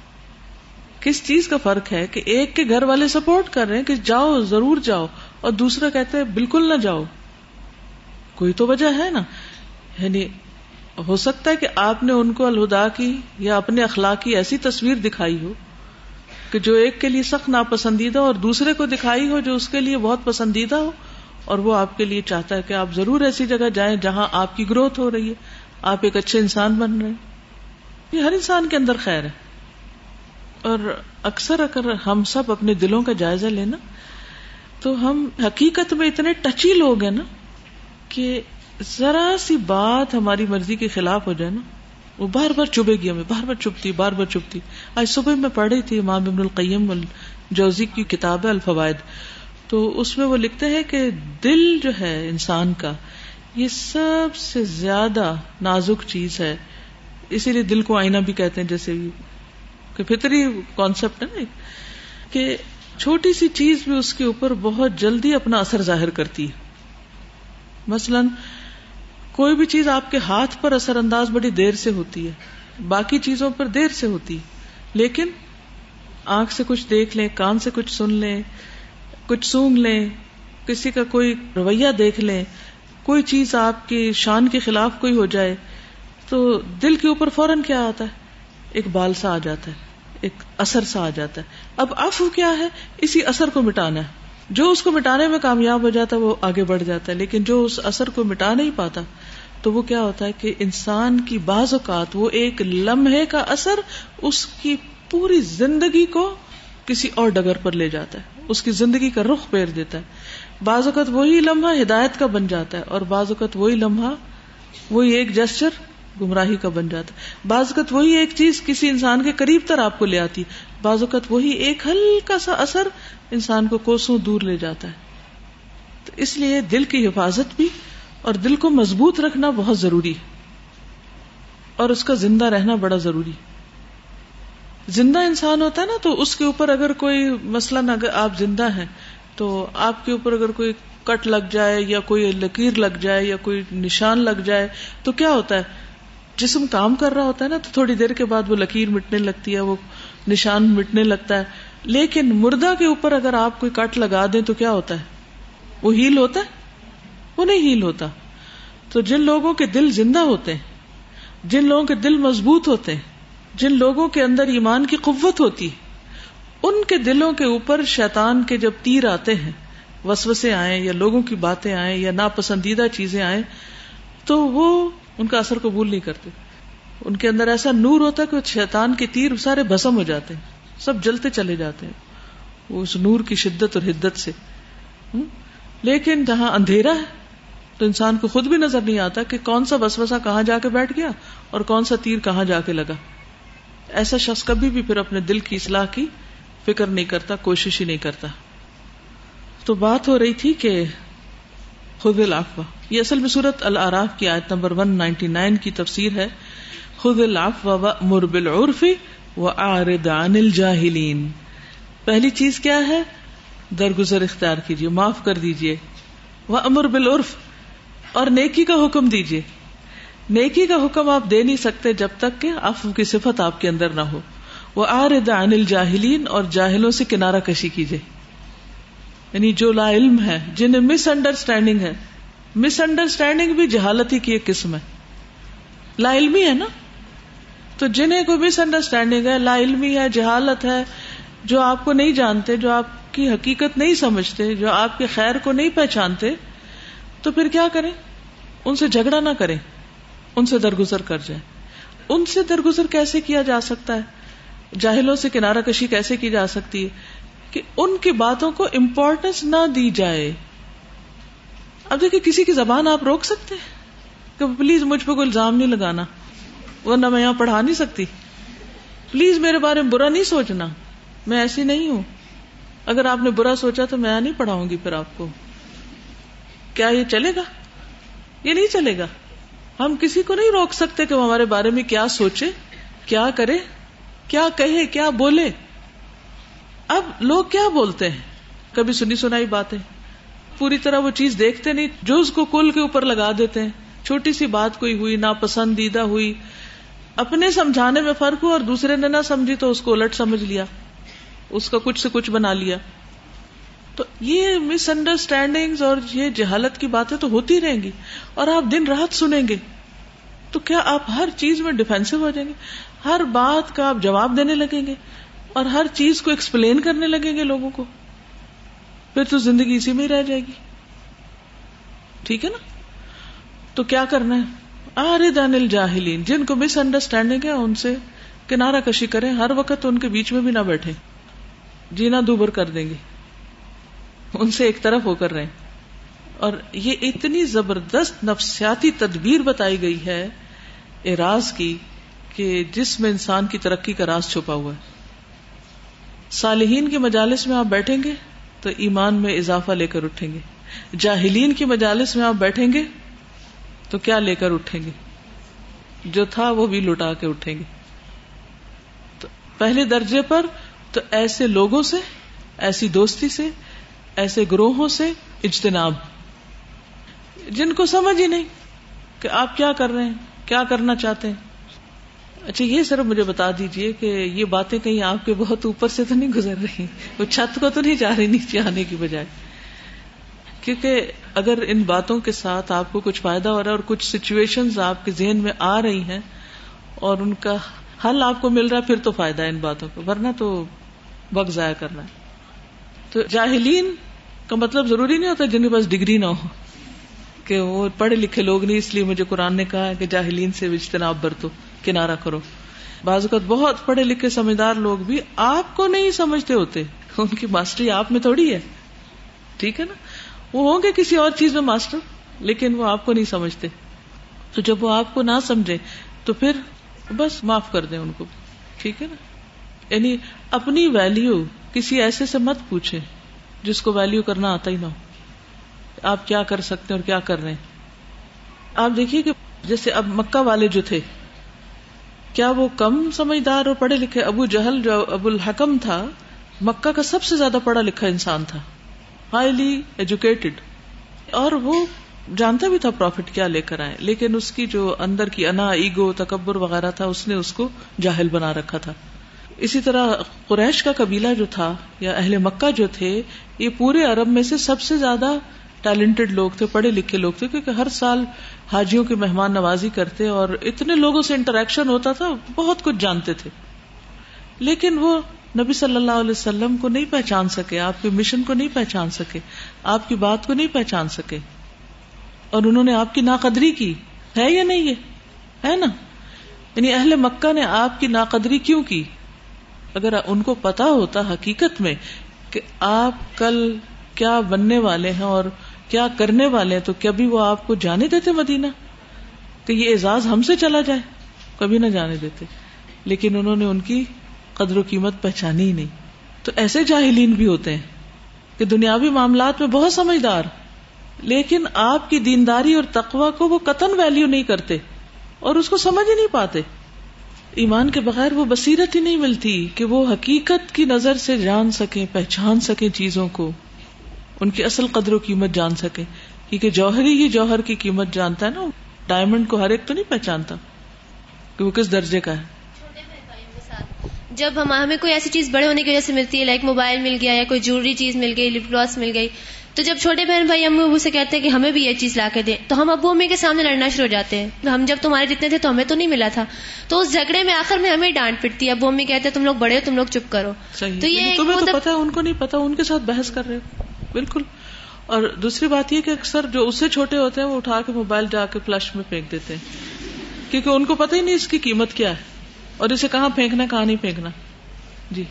کس چیز کا فرق ہے کہ ایک کے گھر والے سپورٹ کر رہے ہیں کہ جاؤ، ضرور جاؤ، اور دوسرا کہتے ہیں بالکل نہ جاؤ۔ کوئی تو وجہ ہے نا؟ یعنی ہو سکتا ہے کہ آپ نے ان کو الہدا کی یا اپنے اخلاق کی ایسی تصویر دکھائی ہو۔ کہ جو ایک کے لیے سخت ناپسندیدہ اور دوسرے کو دکھائی ہو جو اس کے لیے بہت پسندیدہ ہو، اور وہ آپ کے لیے چاہتا ہے کہ آپ ضرور ایسی جگہ جائیں جہاں آپ کی گروتھ ہو رہی ہے، آپ ایک اچھے انسان بن رہے ہیں۔ یہ ہر انسان کے اندر خیر ہے۔ اور اکثر اگر ہم سب اپنے دلوں کا جائزہ لینا تو ہم حقیقت میں اتنے ٹچی لوگ ہیں نا کہ ذرا سی بات ہماری مرضی کے خلاف ہو جائے نا وہ بار بار چبے گی ہمیں، بار بار چپتی بار بار چپتی آج صبح میں پڑھ رہی تھی امام ابن القیم الجوزی کی کتاب ہے الفوائد۔ تو اس میں وہ لکھتے ہیں کہ دل جو ہے انسان کا، یہ سب سے زیادہ نازک چیز ہے۔ اسی لیے دل کو آئینہ بھی کہتے ہیں، جیسے کہ فطری کانسیپٹ ہے نا کہ چھوٹی سی چیز بھی اس کے اوپر بہت جلدی اپنا اثر ظاہر کرتی ہے۔ مثلا کوئی بھی چیز آپ کے ہاتھ پر اثر انداز بڑی دیر سے ہوتی ہے، باقی چیزوں پر دیر سے ہوتی ہے۔ لیکن آنکھ سے کچھ دیکھ لیں، کان سے کچھ سن لیں، کچھ سونگ لیں، کسی کا کوئی رویہ دیکھ لیں، کوئی چیز آپ کی شان کے خلاف کوئی ہو جائے، تو دل کے اوپر فوراً کیا آتا ہے؟ ایک بال سا آ جاتا ہے، ایک اثر سا آ جاتا ہے۔ اب افو کیا ہے؟ اسی اثر کو مٹانا ہے۔ جو اس کو مٹانے میں کامیاب ہو جاتا ہے، وہ آگے بڑھ جاتا ہے، لیکن جو اس اثر کو مٹا نہیں پاتا تو وہ کیا ہوتا ہے کہ انسان کی بعض اوقات وہ ایک لمحے کا اثر اس کی پوری زندگی کو کسی اور ڈگر پر لے جاتا ہے، اس کی زندگی کا رخ پھیر دیتا ہے۔ بعض اوقات وہی لمحہ ہدایت کا بن جاتا ہے اور بعض اوقات وہی لمحہ وہی ایک جسچر گمراہی کا بن جاتا ہے۔ بعض اوقات وہی ایک چیز کسی انسان کے قریب تر آپ کو لے آتی بعض اوقات وہی ایک ہلکا سا اثر انسان کو کوسوں دور لے جاتا ہے۔ تو اس لیے دل کی حفاظت بھی اور دل کو مضبوط رکھنا بہت ضروری ہے اور اس کا زندہ رہنا بڑا ضروری زندہ انسان ہوتا ہے نا تو اس کے اوپر اگر کوئی مثلاً اگر آپ زندہ ہیں تو آپ کے اوپر اگر کوئی کٹ لگ جائے یا کوئی لکیر لگ جائے یا کوئی نشان لگ جائے تو کیا ہوتا ہے؟ جسم کام کر رہا ہوتا ہے نا تو تھوڑی دیر کے بعد وہ لکیر مٹنے لگتی ہے، وہ نشان مٹنے لگتا ہے۔ لیکن مردہ کے اوپر اگر آپ کوئی کٹ لگا دیں تو کیا ہوتا ہے؟ وہ ہیل ہوتا ہے۔ وہ نہیں ہیل ہوتا۔ تو جن لوگوں کے دل زندہ ہوتے ہیں جن لوگوں کے دل مضبوط ہوتے ہیں جن لوگوں کے اندر ایمان کی قوت ہوتی، ان کے دلوں کے اوپر شیطان کے جب تیر آتے ہیں، وسوسے آئے یا لوگوں کی باتیں آئیں یا ناپسندیدہ چیزیں آئیں، تو وہ ان کا اثر قبول نہیں کرتے۔ ان کے اندر ایسا نور ہوتا ہے کہ شیطان کے تیر سارے بسم ہو جاتے ہیں، سب جلتے چلے جاتے ہیں، وہ اس نور کی شدت اور حدت سے۔ لیکن جہاں اندھیرا ہے تو انسان کو خود بھی نظر نہیں آتا کہ کون سا بسوسا کہاں جا کے بیٹھ گیا اور کون سا تیر کہاں جا کے لگا۔ ایسا شخص کبھی بھی پھر اپنے دل کی اصلاح کی فکر نہیں کرتا، کوشش ہی نہیں کرتا۔ تو بات ہو رہی تھی کہ خود العفو۔ یہ اصل میں صورت العراف کی آیت نمبر 199 کی تفسیر ہے۔ خود العفو و مر بالعرف و عارض عن الجاہلین۔ پہلی چیز کیا ہے؟ درگزر اختیار کیجیے معاف کر دیجیے وہ امر بالعرف۔ اور نیکی کا حکم دیجیے نیکی کا حکم آپ دے نہیں سکتے جب تک کہ افو کی صفت آپ کے اندر نہ ہو۔ وہ آرد عن الجاہلین اور جاہلوں سے کنارہ کشی کیجیے یعنی جو لا علم ہے جنہیں مس انڈرسٹینڈنگ ہے۔ مس انڈرسٹینڈنگ بھی جہالت ہی کی ایک قسم ہے۔ لا علمی ہے نا؟ تو جنہیں کوئی مس انڈرسٹینڈنگ ہے، لا علمی ہے، جہالت ہے، جو آپ کو نہیں جانتے، جو آپ کی حقیقت نہیں سمجھتے، جو آپ کے خیر کو نہیں پہچانتے، تو پھر کیا کریں؟ ان سے جھگڑا نہ کریں، ان سے درگزر کر جائیں۔ ان سے درگزر کیسے کیا جا سکتا ہے؟ جاہلوں سے کنارہ کشی کیسے کی جا سکتی ہے؟ کہ ان کی باتوں کو امپورٹینس نہ دی جائے۔ اب دیکھیں، کسی کی زبان آپ روک سکتے کہ پلیز مجھ پہ کوئی الزام نہیں لگانا، ورنہ میں یہاں پڑھا نہیں سکتی۔ پلیز میرے بارے میں برا نہیں سوچنا۔ میں ایسی نہیں ہوں۔ اگر آپ نے برا سوچا تو میں نہیں پڑھاؤں گی پھر آپ کو۔ کیا یہ چلے گا؟ یہ نہیں چلے گا۔ ہم کسی کو نہیں روک سکتے کہ وہ ہمارے بارے میں کیا سوچے، کیا کرے، کیا کہے، کیا بولے۔ اب لوگ کیا بولتے ہیں؟ کبھی سنی سنائی باتیں۔ پوری طرح وہ چیز دیکھتے نہیں، جو اس کو کل کے اوپر لگا دیتے ہیں۔ چھوٹی سی بات کوئی ہوئی، ناپسندیدہ ہوئی۔ اپنے سمجھانے میں فرق ہو اور دوسرے نے نہ سمجھی تو اس کو الٹ سمجھ لیا، اس کا کچھ سے کچھ بنا لیا۔ تو یہ مس انڈرسٹینڈنگ اور یہ جہالت کی باتیں تو ہوتی رہیں گی اور آپ دن رات سنیں گے تو کیا آپ ہر چیز میں ڈیفینسو ہو جائیں گے؟ ہر بات کا آپ جواب دینے لگیں گے اور ہر چیز کو ایکسپلین کرنے لگیں گے لوگوں کو؟ پھر تو زندگی اسی میں ہی رہ جائے گی۔ ٹھیک ہے نا؟ تو کیا کرنا ہے؟ آر دانل جاہلین جن کو مس انڈرسٹینڈنگ ہے، ان سے کنارہ کشی کریں، ہر وقت ان کے بیچ میں بھی نہ بیٹھے جینا دوبر کر دیں گے۔ ان سے ایک طرف ہو کر رہے اور یہ اتنی زبردست نفسیاتی تدبیر بتائی گئی ہے اراض کی کہ جس میں انسان کی ترقی کا راز چھپا ہوا ہے۔ صالحین کی مجالس میں آپ بیٹھیں گے تو ایمان میں اضافہ لے کر اٹھیں گے۔ جاہلین کی مجالس میں آپ بیٹھیں گے تو کیا لے کر اٹھیں گے؟ جو تھا وہ بھی لٹا کے اٹھیں گے۔ تو پہلے درجے پر تو ایسے لوگوں سے، ایسی دوستی سے ایسے گروہوں سے اجتناب۔ جن کو سمجھ ہی نہیں کہ آپ کیا کر رہے ہیں، کیا کرنا چاہتے ہیں۔ اچھا یہ سر مجھے بتا دیجیے کہ یہ باتیں کہیں آپ کے بہت اوپر سے تو نہیں گزر رہی، وہ چھت کو تو نہیں جا رہی نیچے آنے کی بجائے۔ کیونکہ اگر ان باتوں کے ساتھ آپ کو کچھ فائدہ ہو رہا ہے اور کچھ سچویشن آپ کے ذہن میں آ رہی ہیں اور ان کا حل آپ کو مل رہا ہے، پھر تو فائدہ ہے ان باتوں کو، ورنہ تو وقت ضائع کرنا۔ ہے تو جاہلین کا مطلب ضروری نہیں ہوتا جن کے پاس ڈگری نہ ہو۔ کہ وہ پڑھے لکھے لوگ نہیں، اس لیے مجھے قرآن نے کہا کہ جاہلین سے اجتناب برتو، کنارہ کرو۔ بعض اوقات بہت پڑھے لکھے سمجھدار لوگ بھی آپ کو نہیں سمجھتے ہوتے۔ ان کی ماسٹری آپ میں تھوڑی ہے۔ ٹھیک ہے نا؟ وہ ہوں گے کسی اور چیز میں ماسٹر، لیکن وہ آپ کو نہیں سمجھتے۔ تو جب وہ آپ کو نہ سمجھے، تو پھر بس معاف کر دیں ان کو۔ ٹھیک ہے نا؟ یعنی اپنی ویلو کسی ایسے سے مت پوچھے جس کو ویلو کرنا آتا ہی نہ ہو۔ آپ کیا کر سکتے اور کیا کر رہے ہیں؟ آپ دیکھیے کہ جیسے اب مکہ والے جو تھے، کیا وہ کم سمجھدار اور پڑھے لکھے؟ ابو جہل جو ابو الحکم تھا، مکہ کا سب سے زیادہ پڑھا لکھا انسان تھا۔ ہائیلی ایجوکیٹڈ اور وہ جانتا بھی تھا پروفٹ کیا لے کر آئے، لیکن اس کی جو اندر کی انا ایگو تکبر وغیرہ تھا، اس نے اس کو جاہل بنا رکھا تھا۔ اسی طرح قریش کا قبیلہ جو تھا یا اہل مکہ جو تھے، یہ پورے عرب میں سے سب سے زیادہ ٹیلنٹڈ لوگ تھے، پڑھے لکھے لوگ تھے، کیونکہ ہر سال حاجیوں کی مہمان نوازی کرتے اور اتنے لوگوں سے انٹریکشن ہوتا تھا، بہت کچھ جانتے تھے۔ لیکن وہ نبی صلی اللہ علیہ وسلم کو نہیں پہچان سکے، آپ کے مشن کو نہیں پہچان سکے، آپ کی بات کو نہیں پہچان سکے۔ اور انہوں نے آپ کی ناقدری کی۔ ہے یا نہیں یہ؟ ہے نا؟ یعنی اہل مکہ نے آپ کی ناقدری کیوں کی؟ اگر ان کو پتا ہوتا حقیقت میں کہ آپ کل کیا بننے والے ہیں اور کیا کرنے والے ہیں، تو کبھی وہ آپ کو جانے دیتے مدینہ؟ کہ یہ اعزاز ہم سے چلا جائے؟ کبھی نہ جانے دیتے۔ لیکن انہوں نے ان کی قدر و قیمت پہچانی ہی نہیں۔ تو ایسے جاہلین بھی ہوتے ہیں کہ دنیاوی معاملات میں بہت سمجھدار، لیکن آپ کی دینداری اور تقوا کو وہ قطن ویلو نہیں کرتے اور اس کو سمجھ ہی نہیں پاتے۔ ایمان کے بغیر وہ بصیرت ہی نہیں ملتی کہ وہ حقیقت کی نظر سے جان سکے، پہچان سکے چیزوں کو۔ ان کی اصل قدر و قیمت جان سکے۔ کیونکہ جوہری ہی جوہر کی قیمت جانتا ہے نا۔ ڈائمنڈ کو ہر ایک تو نہیں پہچانتا کہ وہ کس درجے کا ہے۔ جب ہم ہمیں کوئی ایسی چیز بڑے ہونے کی وجہ سے ملتی ہے لائک موبائل مل گیا یا کوئی جویلری چیز مل گئی لپ گلاس مل گئی تو جب چھوٹے بہن بھائی امی ابو سے کہتے ہیں کہ ہمیں بھی یہ چیز لا کے دیں تو ہم ابو امی کے سامنے لڑنا شروع ہو جاتے ہیں۔ ہم جب تمہارے جتنے تھے تو ہمیں تو نہیں ملا تھا۔ تو اس جھگڑے میں آخر میں ہمیں ڈانٹ پٹتی ہے۔ ابو امی کہتے ہیں تم لوگ بڑے ہو تم لوگ چپ کرو۔ تو یہ تمہیں تو مطلب پتا ان کو نہیں پتا ان کے ساتھ بحث کر رہے بالکل۔ اور دوسری بات یہ کہ اکثر جو اس سے چھوٹے ہوتے ہیں وہ اٹھا کے موبائل جا کے فلش میں پھینک دیتے ہیں۔ کیونکہ ان کو پتہ ہی نہیں اس کی قیمت کیا ہے۔ اور اسے کہاں پھینکنا کہاں نہیں پھینکنا۔ جی۔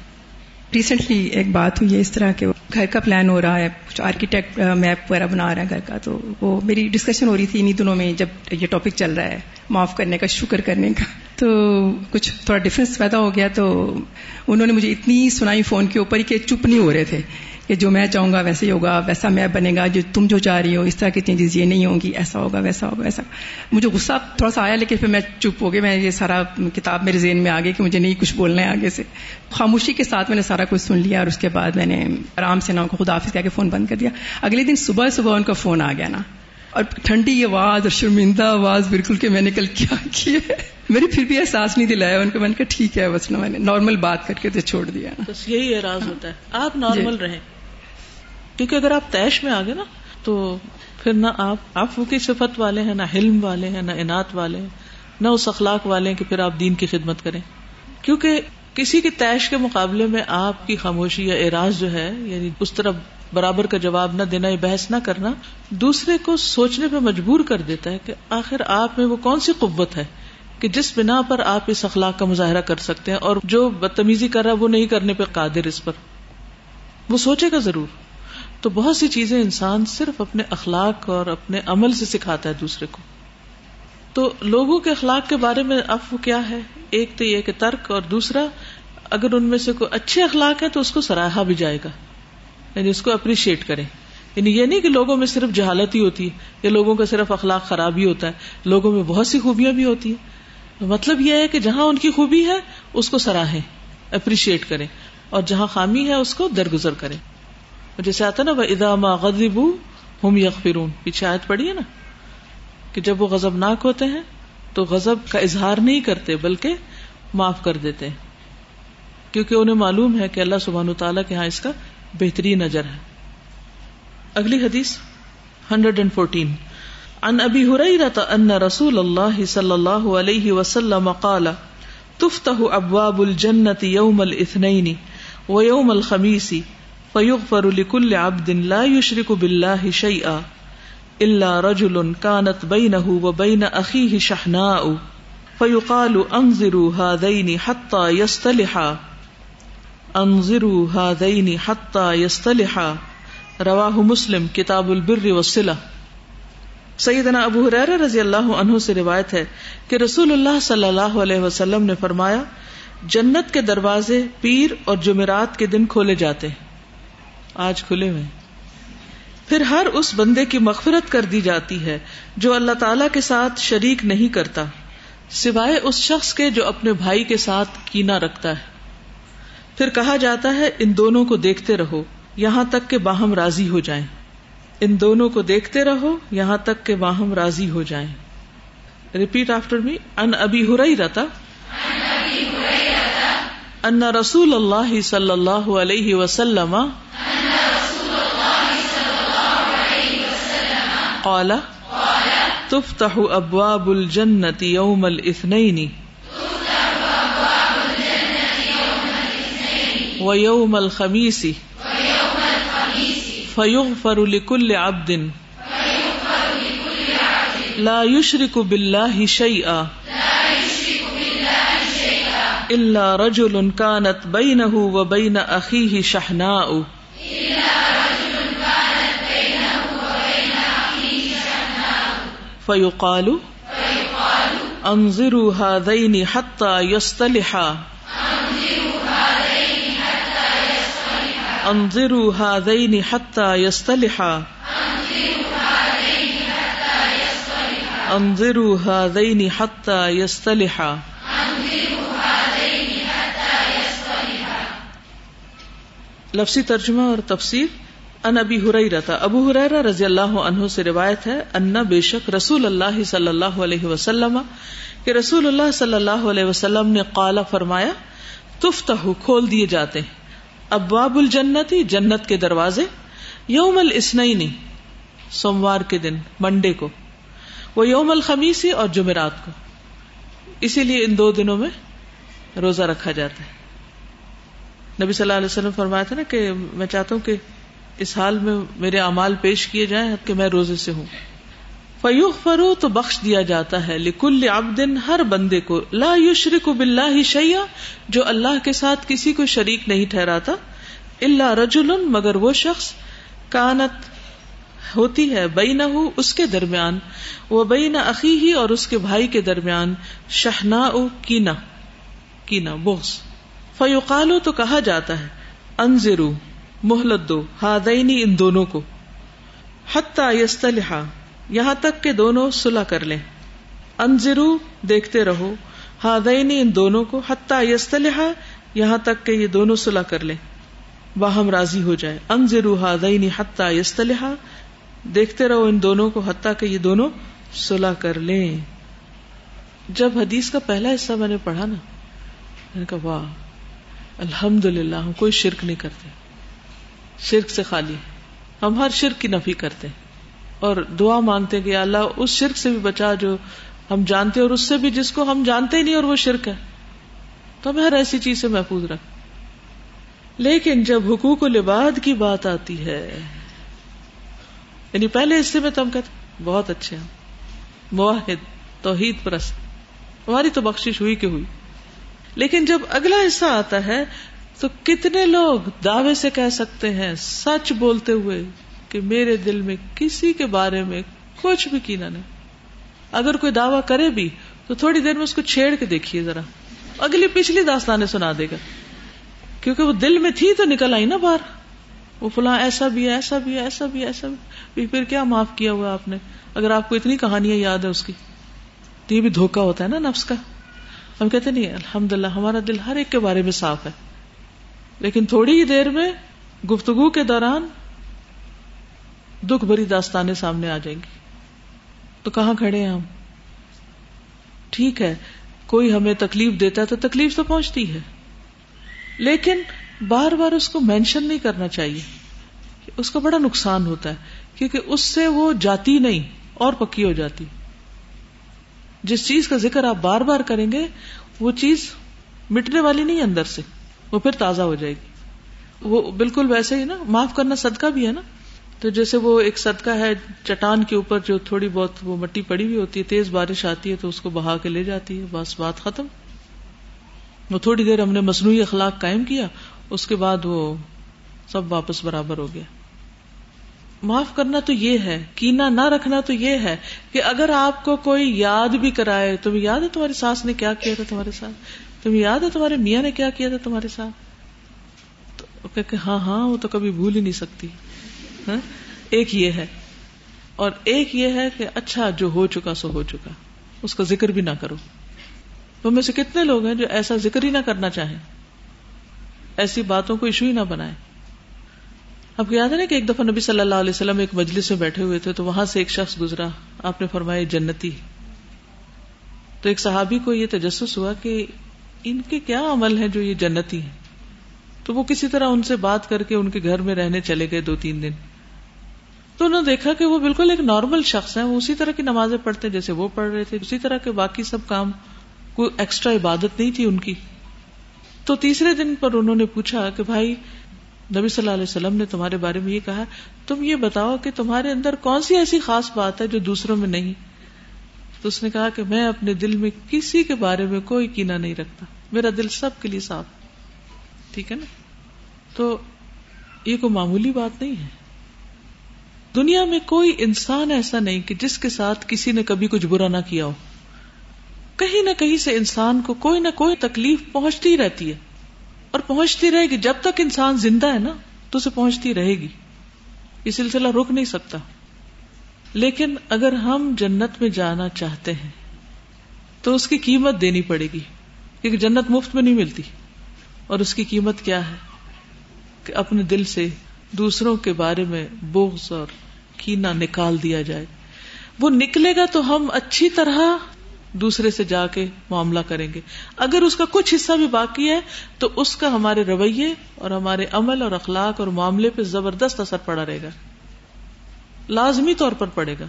ریسنٹلی ایک بات ہوئی ہے اس طرح کے گھر کا پلان ہو رہا ہے، کچھ آرکیٹیکٹ میپ وغیرہ بنا رہا ہے گھر کا، تو وہ میری ڈسکشن ہو رہی تھی انہیں دنوں میں جب یہ ٹاپک چل رہا ہے، معاف کرنے کا، شکر کرنے کا۔ تو کچھ تھوڑا ڈفرینس پیدا ہو گیا تو انہوں نے مجھے اتنی سنائی فون کے اوپر ہی کہ چپ نہیں ہو رہے تھے۔ کہ جو میں چاہوں گا ویسے ہی ہوگا ویسا میں بنے گا جو تم جو چاہ رہی ہو اس طرح کی چینجز یہ نہیں ہوں گی ایسا ہوگا ویسا ہوگا ایسا مجھے غصہ تھوڑا سا آیا لیکن پھر میں چپ ہو گئی میں یہ سارا کتاب میرے ذہن میں آگے کہ مجھے نہیں کچھ بولنا ہے آگے سے۔ خاموشی کے ساتھ میں نے سارا کچھ سن لیا اور اس کے بعد میں نے آرام سے نا ان کو خدا حافظ کہہ کے فون بند کر دیا۔ اگلے دن صبح صبح ان کا فون آ گیا نا۔ اور ٹھنڈی آواز اور شرمندہ آواز بالکل کہ میں نے کل کیا کی ہے۔ میری پھر بھی احساس نہیں دلایا ان کو میں نے کہا ٹھیک ہے بس میں نے نارمل بات کر کے تو چھوڑ دیا بس یہی اعراض ہوتا ہے۔ آپ نارمل جی۔ رہیں۔ کیونکہ اگر آپ تیش میں آگے نا، تو پھر نہ آپ آپ کی صفت والے ہیں، نہ حلم والے ہیں، نہ انعت والے ہیں، نہ اس اخلاق والے ہیں کہ پھر آپ دین کی خدمت کریں۔ کیونکہ کسی کی تیش کے مقابلے میں آپ کی خاموشی یا اعراض جو ہے یعنی اس طرح برابر کا جواب نہ دینا یا بحث نہ کرنا، دوسرے کو سوچنے پہ مجبور کر دیتا ہے کہ آخر آپ میں وہ کون سی قوت ہے کہ جس بنا پر آپ اس اخلاق کا مظاہرہ کر سکتے ہیں اور جو بدتمیزی کر رہا ہے، وہ نہیں کرنے پہ قادر اس پر۔ وہ سوچے گا ضرور۔ تو بہت سی چیزیں انسان صرف اپنے اخلاق اور اپنے عمل سے سکھاتا ہے دوسرے کو۔ تو لوگوں کے اخلاق کے بارے میں اب وہ کیا ہے؟ ایک تو یہ کہ ترک اور دوسرا، اگر ان میں سے کوئی اچھے اخلاق ہے تو اس کو سراہا بھی جائے گا۔ یعنی اس کو اپریشیٹ کریں۔ یعنی یہ نہیں کہ لوگوں میں صرف جہالت ہی ہوتی ہے، یا لوگوں کا صرف اخلاق خراب ہی ہوتا ہے، لوگوں میں بہت سی خوبیاں بھی ہوتی ہیں۔ مطلب یہ ہے کہ جہاں ان کی خوبی ہے، اس کو سراہیں، اپریشیٹ کریں۔ اور جہاں خامی ہے، اس کو درگزر کریں۔ جیسے آتا نا وہ ادام غذبو ہم یغفرون پیچھے آیت پڑی ہے نا، کہ جب وہ غزب ناک ہوتے ہیں تو غزب کا اظہار نہیں کرتے، بلکہ معاف کر دیتے ہیں۔ کیونکہ انہیں معلوم ہے کہ اللہ سبحان تعالیٰ کے ہاں اس کا بہترین نظر ہے۔ اگلی حدیث، ہنڈریڈ اینڈ فورٹین۔ ان ابی ہریرہ ان رسول اللہ صلی اللہ علیہ وسلم قال، تفتح ابواب الجنت یوم الاثنین و یوم الخمیس۔ فیغفر لکل عبد لا یشرک باللہ شیئا الا رجل كانت بينه وبين اخيه شحناء فيقال انظروا هذين حتى يصطلحا انظروا هذين حتى يصطلحا رواہ مسلم کتاب البر والصلہ سیدنا ابو حریر رضی اللہ عنہ سے روایت ہے کہ رسول اللہ صلی اللہ علیہ وسلم نے فرمایا، جنت کے دروازے پیر اور جمعرات کے دن کھولے جاتے ہیں۔ آج کھلے ہوئے۔ پھر ہر اس بندے کی مغفرت کر دی جاتی ہے جو اللہ تعالی کے ساتھ شریک نہیں کرتا، سوائے اس شخص کے جو اپنے بھائی کے ساتھ کینا رکھتا ہے۔ پھر کہا جاتا ہے، ان دونوں کو دیکھتے رہو، یہاں تک کہ باہم راضی ہو جائیں۔ ان دونوں کو دیکھتے رہو، یہاں تک کہ باہم راضی ہو جائیں۔ ریپیٹ آفٹر می ان ابھی ہو رہی رہتا ان رسول اللہ صلی اللہ علیہ وسلم۔ قال، تفتح ابواب الجنت یوم الاثنین ویوم الخمیس فیغفر لکل عبد. لا يشرك بالله شيئا. الا رجل كانت بينه وبين اخيه شحناء. فيقال انظروا هذين حتى يصطلحا انظروا هذين حتى يصطلحا انظروا هذين حتى يصطلحا لفظی ترجمہ اور تفسیر ان ابی ہریرہ تھا ابو ہریرہ رضی اللہ عنہ سے روایت ہے، ان بے شک رسول اللہ صلی اللہ علیہ وسلم، کہ رسول اللہ صلی اللہ علیہ وسلم نے قالا فرمایا تفتح کھول دیے جاتے ہیں۔ ابواب الجنتی جنت کے دروازے۔ یوم الاسنینی سوموار کے دن، منڈے کو۔ وہ یوم الخمیسی اور جمعرات کو۔ اسی لیے ان دو دنوں میں روزہ رکھا جاتا ہے۔ نبی صلی اللہ علیہ وسلم فرمایا تھا نا کہ میں چاہتا ہوں کہ اس حال میں میرے اعمال پیش کیے جائیں کہ میں روزے سے ہوں۔ فیوخ فرو تو بخش دیا جاتا ہے لکل عبدن، ہر بندے کو۔ لا یشرک باللہ شیئا، جو اللہ کے ساتھ کسی کو شریک نہیں ٹھہراتا اللہ رجل مگر وہ شخص کانت ہوتی ہے بین اس کے درمیان، وہ بین عقی ہی اور اس کے بھائی کے درمیان شہنا کینا کینا بوس فیوقالو تو کہا جاتا ہے انزرو محلت دو ہادینی ان دونوں کو۔ حتی یستلحا، یہاں تک کہ دونوں صلح کر لیں۔ انزرو دیکھتے رہو ہادینی ان دونوں کو، حتی یستلحا، یہاں تک کہ یہ دونوں صلح کر لیں۔ باہم راضی ہو جائے انزرو ہادینی حتی یستلحا، دیکھتے رہو ان دونوں کو، حتیٰ کہ یہ دونوں صلح کر لیں۔ جب حدیث کا پہلا حصہ میں نے پڑھا نا، میں نے کہا، واہ الحمد للہ ہم کوئی شرک نہیں کرتے۔ شرک سے خالی ہم ہر شرک کی نفی کرتے اور دعا مانگتے کہ اللہ، اس شرک سے بھی بچا جو ہم جانتے اور اس سے بھی جس کو ہم جانتے ہی نہیں، اور وہ شرک ہے۔ تو ہمیں ہر ایسی چیز سے محفوظ رکھ۔ لیکن جب حقوق و لباد کی بات آتی ہے یعنی پہلے حصے میں تو ہم کہتے بہت اچھے ہیں۔ معاہد توحید پرست۔ ہماری تو بخش ہوئی کہ ہوئی۔ لیکن جب اگلا حصہ آتا ہے تو کتنے لوگ دعوے سے کہہ سکتے ہیں سچ بولتے ہوئے کہ میرے دل میں کسی کے بارے میں کچھ بھی کینا نہیں۔ اگر کوئی دعوی کرے بھی تو تھوڑی دیر میں اس کو چھیڑ کے دیکھیے ذرا۔ اگلی پچھلی داستانیں سنا دے گا۔ کیونکہ وہ دل میں تھی تو نکل آئی نا باہر۔ وہ فلاں ایسا بھی ہے، ایسا بھی ایسا بھی ایسا بھی۔ پھر کیا معاف کیا ہوا آپ نے؟ اگر آپ کو اتنی کہانیاں یاد ہے اس کی۔ تو یہ بھی دھوکا ہوتا ہے نا نفس کا۔ ہم کہتے نہیں الحمد للہ ہمارا دل ہر ایک کے بارے میں صاف ہے۔ لیکن تھوڑی ہی دیر میں گفتگو کے دوران دکھ بھری داستانیں سامنے آ جائیں گی۔ تو کہاں کھڑے ہیں ہم؟ ٹھیک ہے، کوئی ہمیں تکلیف دیتا ہے تو تکلیف تو پہنچتی ہے۔ لیکن بار بار اس کو مینشن نہیں کرنا چاہیے اس کا بڑا نقصان ہوتا ہے، کیونکہ اس سے وہ جاتی نہیں، اور پکی ہو جاتی۔ جس چیز کا ذکر آپ بار بار کریں گے، وہ چیز مٹنے والی نہیں اندر سے۔ وہ پھر تازہ ہو جائے گی۔ وہ بالکل ویسے ہی نا، معاف کرنا صدقہ بھی ہے نا۔ تو جیسے وہ ایک صدقہ ہے، چٹان کے اوپر جو تھوڑی بہت وہ مٹی پڑی ہوئی ہوتی ہے، تیز بارش آتی ہے تو اس کو بہا کے لے جاتی ہے، بس بات ختم۔ وہ تھوڑی دیر ہم نے مصنوعی اخلاق قائم کیا، اس کے بعد وہ سب واپس برابر ہو گیا۔ معاف کرنا تو یہ ہے، کینا نہ رکھنا تو یہ ہے کہ اگر آپ کو کوئی یاد بھی کرائے، تمہیں یاد ہے تمہاری ساس نے کیا کیا تھا تمہارے ساتھ؟ تمہیں یاد ہے تمہارے میاں نے کیا کیا تھا تمہارے ساتھ؟ تو کہ ہاں ہاں وہ تو کبھی بھول ہی نہیں سکتی۔ ہاں؟ ایک یہ ہے۔ اور ایک یہ ہے کہ اچھا جو ہو چکا سو ہو چکا۔ اس کا ذکر بھی نہ کرو۔ تو میں سے کتنے لوگ ہیں جو ایسا ذکر ہی نہ کرنا چاہیں؟ ایسی باتوں کو ایشو ہی نہ بنائے آپ کو یاد ہے نا کہ ایک دفعہ نبی صلی اللہ علیہ وسلم ایک مجلس میں بیٹھے ہوئے تھے، تو وہاں سے ایک شخص گزرا۔ آپ نے فرمایا جنتی۔ تو ایک صحابی کو یہ تجسس ہوا کہ ان کے کیا عمل ہے جو یہ جنتی ہیں؟ تو وہ کسی طرح ان سے بات کر کے ان کے گھر میں رہنے چلے گئے دو تین دن۔ تو انہوں نے دیکھا کہ وہ بالکل ایک نارمل شخص ہے وہ اسی طرح کی نمازیں پڑھتے جیسے وہ پڑھ رہے تھے، اسی طرح کے باقی سب کام، کوئی ایکسٹرا عبادت نہیں تھی ان کی۔ تو تیسرے دن پر انہوں نے پوچھا کہ بھائی، نبی صلی اللہ علیہ وسلم نے تمہارے بارے میں یہ کہا، تم یہ بتاؤ کہ تمہارے اندر کون سی ایسی خاص بات ہے جو دوسروں میں نہیں؟ تو اس نے کہا کہ میں اپنے دل میں کسی کے بارے میں کوئی کینا نہیں رکھتا۔ میرا دل سب کے لیے صاف۔ ٹھیک ہے نا؟ تو یہ کوئی معمولی بات نہیں ہے۔ دنیا میں کوئی انسان ایسا نہیں کہ جس کے ساتھ کسی نے کبھی کچھ برا نہ کیا ہو۔ کہیں نہ کہیں سے انسان کو کوئی نہ کوئی تکلیف پہنچتی رہتی ہے۔ اور پہنچتی رہے گی۔ جب تک انسان زندہ ہے نا، تو اسے پہنچتی رہے گی۔ یہ سلسلہ رک نہیں سکتا۔ لیکن اگر ہم جنت میں جانا چاہتے ہیں، تو اس کی قیمت دینی پڑے گی، کیونکہ جنت مفت میں نہیں ملتی۔ اور اس کی قیمت کیا ہے؟ کہ اپنے دل سے دوسروں کے بارے میں بغض اور کینا نکال دیا جائے۔ وہ نکلے گا تو ہم اچھی طرح دوسرے سے جا کے معاملہ کریں گے۔ اگر اس کا کچھ حصہ بھی باقی ہے، تو اس کا ہمارے رویے اور ہمارے عمل اور اخلاق اور معاملے پہ زبردست اثر پڑا رہے گا۔ لازمی طور پر پڑے گا۔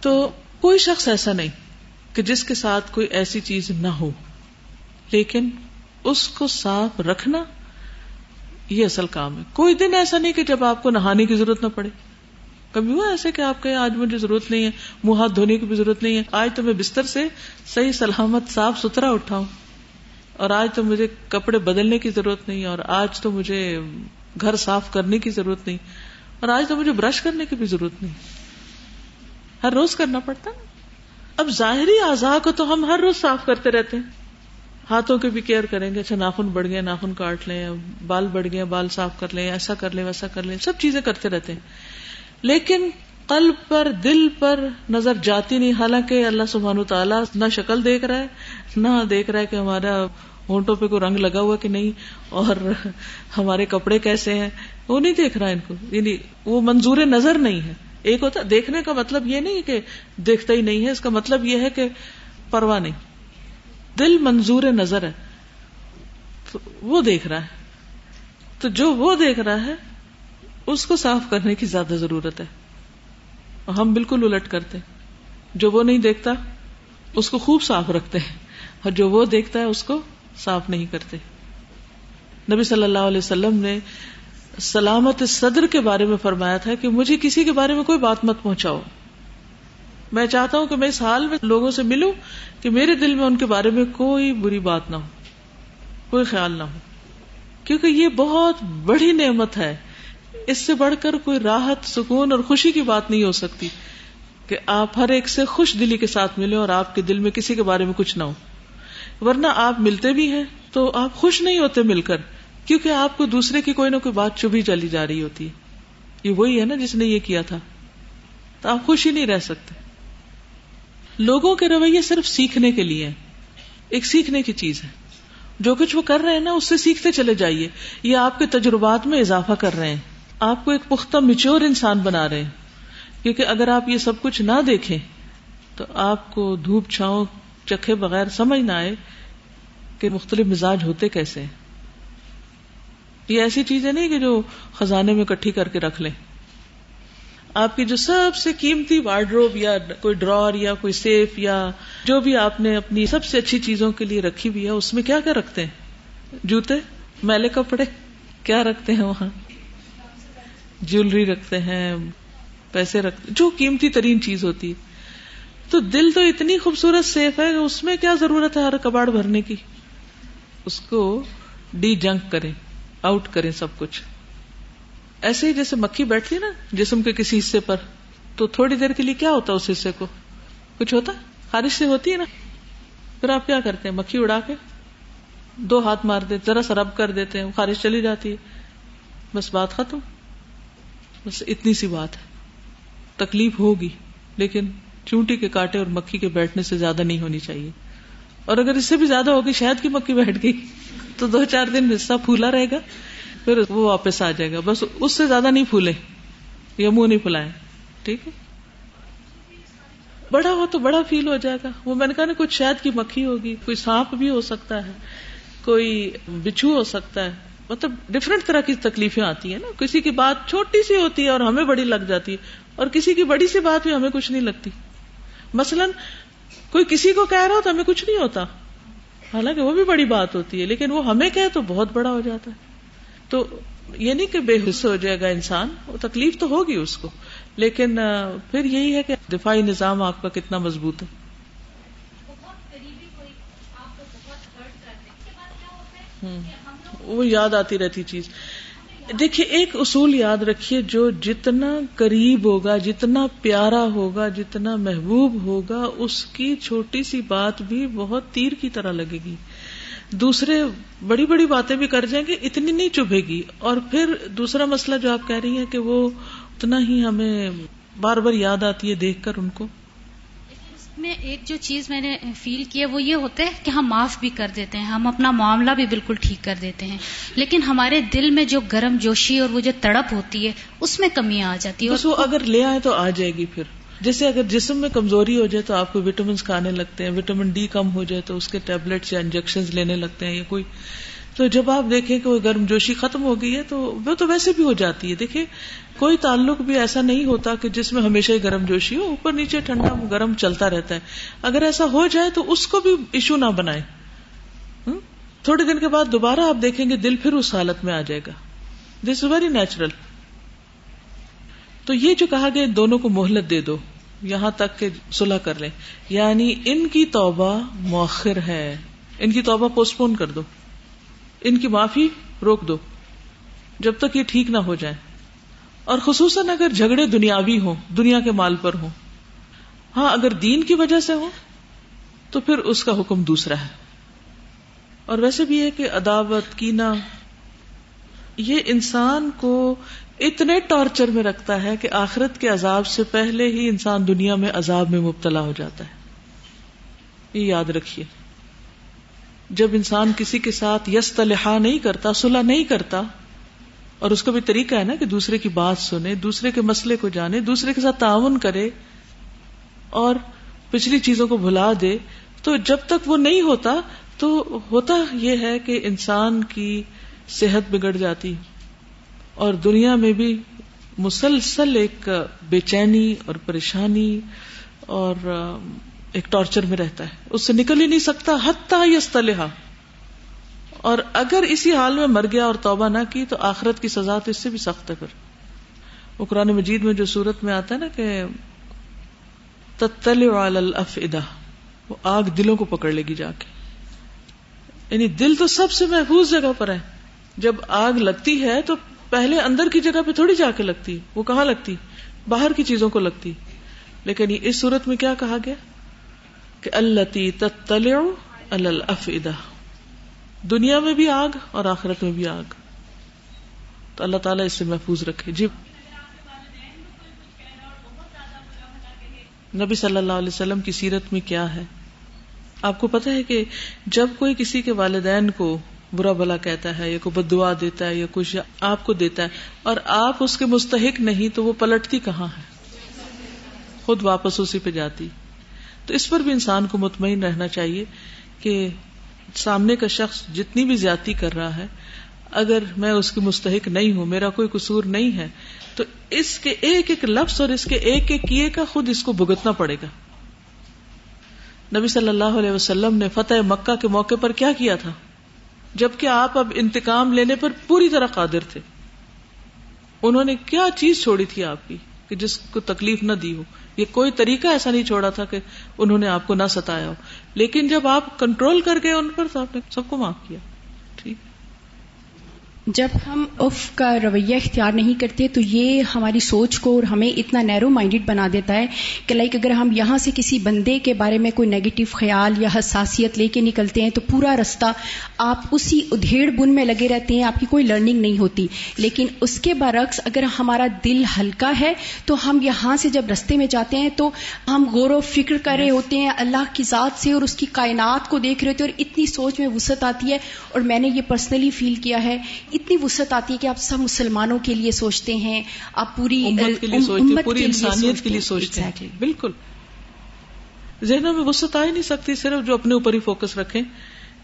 تو کوئی شخص ایسا نہیں کہ جس کے ساتھ کوئی ایسی چیز نہ ہو، لیکن اس کو صاف رکھنا یہ اصل کام ہے۔ کوئی دن ایسا نہیں کہ جب آپ کو نہانے کی ضرورت نہ پڑے۔ کبھی ہوا ایسے کہ آپ کہ آج مجھے ضرورت نہیں ہے، منہ ہاتھ دھونے کی بھی ضرورت نہیں ہے، آج تو میں بستر سے صحیح سلامت، صاف ستھرا اٹھاؤں، اور آج تو مجھے کپڑے بدلنے کی ضرورت نہیں، اور آج تو مجھے گھر صاف کرنے کی ضرورت نہیں۔ اور آج تو مجھے برش کرنے کی بھی ضرورت نہیں۔ ہر روز کرنا پڑتا اب ظاہری اعضاء کو تو ہم ہر روز صاف کرتے رہتے ہیں۔ ہاتھوں کے بھی کیئر کریں گے اچھا ناخن بڑھ گئے ناخن کاٹ لیں، بال بڑھ گئے بال صاف کر لیں، ایسا کر لیں، ویسا کر لیں، سب چیزیں کرتے رہتے ہیں۔ لیکن قلب پر، دل پر نظر جاتی نہیں۔ حالانکہ اللہ سبحان تعالیٰ نہ شکل دیکھ رہا ہے، نہ دیکھ رہا ہے کہ ہمارا ہونٹوں پہ کوئی رنگ لگا ہوا کہ نہیں، اور ہمارے کپڑے کیسے ہیں۔ وہ نہیں دیکھ رہا ان کو۔ یعنی وہ منظور نظر نہیں ہے۔ ایک ہوتا دیکھنے کا مطلب یہ نہیں کہ دیکھتا ہی نہیں ہے، اس کا مطلب یہ ہے کہ پرواہ نہیں۔ دل منظور نظر ہے۔ تو وہ دیکھ رہا ہے۔ تو جو وہ دیکھ رہا ہے، اس کو صاف کرنے کی زیادہ ضرورت ہے۔ اور ہم بالکل الٹ کرتے جو وہ نہیں دیکھتا، اس کو خوب صاف رکھتے ہیں۔ اور جو وہ دیکھتا ہے، اس کو صاف نہیں کرتے۔ نبی صلی اللہ علیہ وسلم نے سلامت صدر کے بارے میں فرمایا تھا کہ مجھے کسی کے بارے میں کوئی بات مت پہنچاؤ۔ میں چاہتا ہوں کہ میں اس حال میں لوگوں سے ملوں کہ میرے دل میں ان کے بارے میں کوئی بری بات نہ ہو، کوئی خیال نہ ہو۔ کیونکہ یہ بہت بڑی نعمت ہے۔ اس سے بڑھ کر کوئی راحت، سکون اور خوشی کی بات نہیں ہو سکتی کہ آپ ہر ایک سے خوش دلی کے ساتھ ملیں اور آپ کے دل میں کسی کے بارے میں کچھ نہ ہو۔ ورنہ آپ ملتے بھی ہیں تو آپ خوش نہیں ہوتے مل کر۔ کیونکہ آپ کو دوسرے کی کوئی نہ کوئی بات چبھی چلی جا رہی ہوتی۔ ہے یہ وہی ہے نا جس نے یہ کیا تھا۔ تو آپ خوش ہی نہیں رہ سکتے۔ لوگوں کے رویے صرف سیکھنے کے لیے ایک سیکھنے کی چیز ہے۔ جو کچھ وہ کر رہے ہیں نا، اس سے سیکھتے چلے جائیے۔ یہ آپ کے تجربات میں اضافہ کر رہے ہیں۔ آپ کو ایک پختہ میچور انسان بنا رہے ہیں۔ کیونکہ اگر آپ یہ سب کچھ نہ دیکھیں، تو آپ کو دھوپ چھاؤں، چکھے بغیر سمجھ نہ آئے کہ مختلف مزاج ہوتے کیسے ہیں۔ یہ ایسی چیزیں نہیں کہ جو خزانے میں کٹھی کر کے رکھ لیں۔ آپ کی جو سب سے قیمتی وارڈروب یا کوئی ڈرور یا کوئی سیف یا جو بھی آپ نے اپنی سب سے اچھی چیزوں کے لیے رکھی ہوئی ہے، اس میں کیا کیا رکھتے ہیں؟ جوتے، میلے کپڑے، کیا رکھتے ہیں وہاں؟ جیولری رکھتے ہیں، پیسے رکھتے جو قیمتی ترین چیز ہوتی ہے۔ تو دل تو اتنی خوبصورت سیف ہے کہ اس میں کیا ضرورت ہے ہر کباڑ بھرنے کی؟ اس کو ڈی جنک کریں۔ آؤٹ کریں سب کچھ۔ ایسے ہی جیسے مکھی بیٹھتی نا، جسم کے کسی حصے پر، تو تھوڑی دیر کے لیے کیا ہوتا اس حصے کو؟ کچھ ہوتا خارش سے ہوتی ہے نا۔ پھر آپ کیا کرتے ہیں؟ مکھی اڑا کے دو ہاتھ مار دیتے ذرا سا رب کر دیتے ہیں، خارش چلی جاتی ہے۔ بس بات ختم۔ بس اتنی سی بات ہے۔ تکلیف ہوگی، لیکن چونٹی کے کاٹے اور مکھی کے بیٹھنے سے زیادہ نہیں ہونی چاہیے۔ اور اگر اس سے بھی زیادہ ہوگی، شاید کی مکھی بیٹھ گئی۔ تو دو چار دن حصہ پھولا رہے گا، پھر وہ واپس آ جائے گا۔ بس اس سے زیادہ نہیں پھولے، یا منہ نہیں پھلائے، ٹھیک ہے؟ بڑا ہو تو بڑا فیل ہو جائے گا۔ وہ میں نے کہا نا، کچھ شاید کی مکھی ہوگی، کوئی سانپ بھی ہو سکتا ہے، کوئی بچھو ہو سکتا ہے۔ مطلب ڈفرینٹ طرح کی تکلیفیں آتی ہیں نا۔ کسی کی بات چھوٹی سی ہوتی ہے اور ہمیں بڑی لگ جاتی ہے، اور کسی کی بڑی سی بات بھی ہمیں کچھ نہیں لگتی۔ مثلاً کوئی کسی کو کہہ رہا ہو تو ہمیں کچھ نہیں ہوتا۔ حالانکہ وہ بھی بڑی بات ہوتی ہے، لیکن وہ ہمیں کہ تو بہت بڑا ہو جاتا ہے۔ تو یہ نہیں کہ بے حص ہو جائے گا انسان، وہ تکلیف تو ہوگی اس کو۔ لیکن پھر یہی ہے کہ دفاعی نظام آپ کا کتنا مضبوط ہے۔ وہ یاد آتی رہتی چیز۔ دیکھیے، ایک اصول یاد رکھیے، جو جتنا قریب ہوگا، جتنا پیارا ہوگا، جتنا محبوب ہوگا، اس کی چھوٹی سی بات بھی بہت تیر کی طرح لگے گی۔ دوسرے بڑی بڑی باتیں بھی کر جائیں گے، اتنی نہیں چبھے گی۔ اور پھر دوسرا مسئلہ جو آپ کہہ رہی ہیں کہ وہ اتنا ہی ہمیں بار بار یاد آتی ہے دیکھ کر ان کو۔ میں ایک جو چیز میں نے فیل کیا وہ یہ ہوتا ہے کہ ہم معاف بھی کر دیتے ہیں ہم اپنا معاملہ بھی بالکل ٹھیک کر دیتے ہیں۔ لیکن ہمارے دل میں جو گرم جوشی اور وہ جو تڑپ ہوتی ہے اس میں کمی آ جاتی ہے وہ اگر لے آئے تو آ جائے گی پھر۔ جیسے اگر جسم میں کمزوری ہو جائے تو آپ کو وٹامنس کھانے لگتے ہیں وٹامن ڈی کم ہو جائے تو اس کے ٹیبلٹس یا انجیکشن لینے لگتے ہیں یا کوئی تو جب آپ دیکھیں کہ وہ گرم جوشی ختم ہو گئی ہے تو وہ تو ویسے بھی ہو جاتی ہے۔ دیکھیں، کوئی تعلق بھی ایسا نہیں ہوتا کہ جس میں ہمیشہ ہی گرم جوشی ہو، اوپر نیچے ٹھنڈا گرم چلتا رہتا ہے۔ اگر ایسا ہو جائے تو اس کو بھی ایشو نہ بنائے۔ تھوڑے دن کے بعد دوبارہ آپ دیکھیں گے دل پھر اس حالت میں آ جائے گا۔ دس از ویری نیچرل تو یہ جو کہا گیا دونوں کو مہلت دے دو۔ یہاں تک کہ صلح کر لیں۔ یعنی ان کی توبہ مؤخر ہے۔ ان کی توبہ پوسٹ پون کر دو۔ ان کی معافی روک دو، جب تک یہ ٹھیک نہ ہو جائے اور خصوصاً اگر جھگڑے دنیاوی ہوں، دنیا کے مال پر ہوں۔ ہاں اگر دین کی وجہ سے ہو تو پھر اس کا حکم دوسرا ہے۔ اور ویسے بھی ہے کہ عداوت کینا یہ انسان کو اتنے ٹارچر میں رکھتا ہے کہ آخرت کے عذاب سے پہلے ہی انسان دنیا میں عذاب میں مبتلا ہو جاتا ہے۔ یہ یاد رکھیے۔ جب انسان کسی کے ساتھ یس تلحا نہیں کرتا، صلح نہیں کرتا، اور اس کا بھی طریقہ ہے نا کہ دوسرے کی بات سنے، دوسرے کے مسئلے کو جانے، دوسرے کے ساتھ تعاون کرے اور پچھلی چیزوں کو بھلا دے، تو جب تک وہ نہیں ہوتا، تو ہوتا یہ ہے کہ انسان کی صحت بگڑ جاتی۔ اور دنیا میں بھی مسلسل ایک بے چینی اور پریشانی اور ایک ٹارچر میں رہتا ہے۔ اس سے نکل ہی نہیں سکتا، حتیٰ یستلحا اور اگر اسی حال میں مر گیا اور توبہ نہ کی، تو آخرت کی سزا تو اس سے بھی سخت ہے پھر۔ وہ قرآن مجید میں جو صورت میں آتا ہے نا کہ تتل الافئدہ، وہ آگ دلوں کو پکڑ لے گی جا کے۔ یعنی دل تو سب سے محفوظ جگہ پر ہے۔ جب آگ لگتی ہے تو پہلے اندر کی جگہ پہ تھوڑی جا کے لگتی۔ وہ کہاں لگتی؟ باہر کی چیزوں کو لگتی۔ لیکن اس صورت میں کیا کہا گیا؟ کہ اللہ الافئدہ دنیا میں بھی آگ اور آخرت میں بھی آگ. تو اللہ تعالیٰ اس سے محفوظ رکھے. جی. نبی صلی اللہ علیہ وسلم کی سیرت میں کیا ہے؟ آپ کو پتا ہے کہ جب کوئی کسی کے والدین کو برا بلا کہتا ہے یا کوئی بدعا دیتا ہے یا کچھ آپ کو دیتا ہے اور آپ اس کے مستحق نہیں تو وہ پلٹتی کہاں ہے؟ خود واپس اسی پہ جاتی. تو اس پر بھی انسان کو مطمئن رہنا چاہیے کہ سامنے کا شخص جتنی بھی زیادتی کر رہا ہے، اگر میں اس کی مستحق نہیں ہوں، میرا کوئی قصور نہیں ہے، تو اس کے ایک ایک لفظ اور اس کے ایک ایک کیے کا خود اس کو بھگتنا پڑے گا۔ نبی صلی اللہ علیہ وسلم نے فتح مکہ کے موقع پر کیا کیا تھا؟ جبکہ آپ اب انتقام لینے پر پوری طرح قادر تھے۔ انہوں نے کیا چیز چھوڑی تھی آپ کی کہ جس کو تکلیف نہ دی ہو؟ یہ کوئی طریقہ ایسا نہیں چھوڑا تھا کہ انہوں نے آپ کو نہ ستایا ہو۔ لیکن جب آپ کنٹرول کر گئے ان پر تو آپ نے سب کو معاف کیا۔ ٹھیک۔ جب ہم اف کا رویہ اختیار نہیں کرتے تو یہ ہماری سوچ کو اور ہمیں اتنا نیرو مائنڈیڈ بنا دیتا ہے کہ لائک اگر ہم یہاں سے کسی بندے کے بارے میں کوئی نیگیٹو خیال یا حساسیت لے کے نکلتے ہیں تو پورا رستہ آپ اسی ادھیڑ بن میں لگے رہتے ہیں آپ کی کوئی لرننگ نہیں ہوتی۔ لیکن اس کے برعکس اگر ہمارا دل ہلکا ہے تو ہم یہاں سے جب رستے میں جاتے ہیں تو ہم غور و فکر کر رہے ہوتے ہیں اللہ کی ذات سے اور اس کی کائنات کو دیکھ رہے ہوتے ہیں اور اتنی سوچ میں وسعت آتی ہے۔ اور میں نے یہ پرسنلی فیل کیا ہے اتنی وسعت آتی ہے کہ آپ سب مسلمانوں کے لیے سوچتے ہیں آپ پوری امت کے لیے سوچتے پوری انسانیت کے لیے سوچتے ہیں۔ بالکل۔ ذہنوں میں وسعت آ ہی نہیں سکتی صرف جو اپنے اوپر ہی فوکس رکھیں۔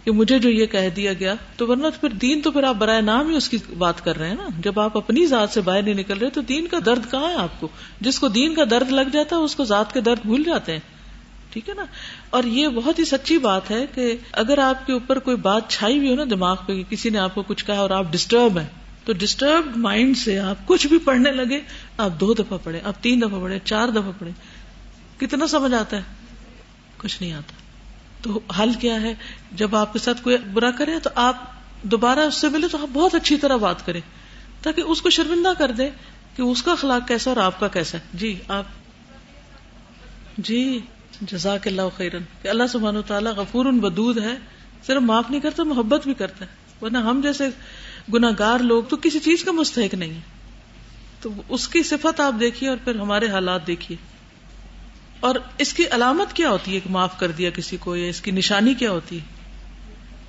کہ مجھے جو یہ کہہ دیا گیا، تو ورنہ پھر دین تو پھر آپ برائے نام ہی اس کی بات کر رہے ہیں نا۔ جب آپ اپنی ذات سے باہر نہیں نکل رہے، تو دین کا درد کہاں ہے آپ کو؟ جس کو دین کا درد لگ جاتا ہے، اس کو ذات کے درد بھول جاتے ہیں۔ ٹھیک ہے نا؟ اور یہ بہت ہی سچی بات ہے کہ اگر آپ کے اوپر کوئی بات چھائی ہوئی ہو نا دماغ پہ، کسی نے آپ کو کچھ کہا اور آپ ڈسٹرب ہیں، تو ڈسٹرب مائنڈ سے آپ کچھ بھی پڑھنے لگے، آپ دو دفعہ پڑھے آپ تین دفعہ پڑھے چار دفعہ پڑھے کتنا سمجھ آتا ہے؟ کچھ نہیں آتا۔ تو حل کیا ہے؟ جب آپ کے ساتھ کوئی برا کرے تو آپ دوبارہ اس سے ملے تو آپ بہت اچھی طرح بات کریں۔ تاکہ اس کو شرمندہ کر دے کہ اس کا اخلاق کیسا اور آپ کا کیسا جی آپ۔ جی جزاک اللہ خیرن۔ کہ اللہ سبحان و تعالیٰ غفور ودود ہے۔ صرف معاف نہیں کرتا، محبت بھی کرتا ہے۔ ورنہ ہم جیسے گناگار لوگ تو کسی چیز کا مستحق نہیں ہے تو اس کی صفت آپ دیکھیے اور پھر ہمارے حالات دیکھیے۔ اور اس کی علامت کیا ہوتی ہے کہ معاف کر دیا کسی کو یا اس کی نشانی کیا ہوتی ہے؟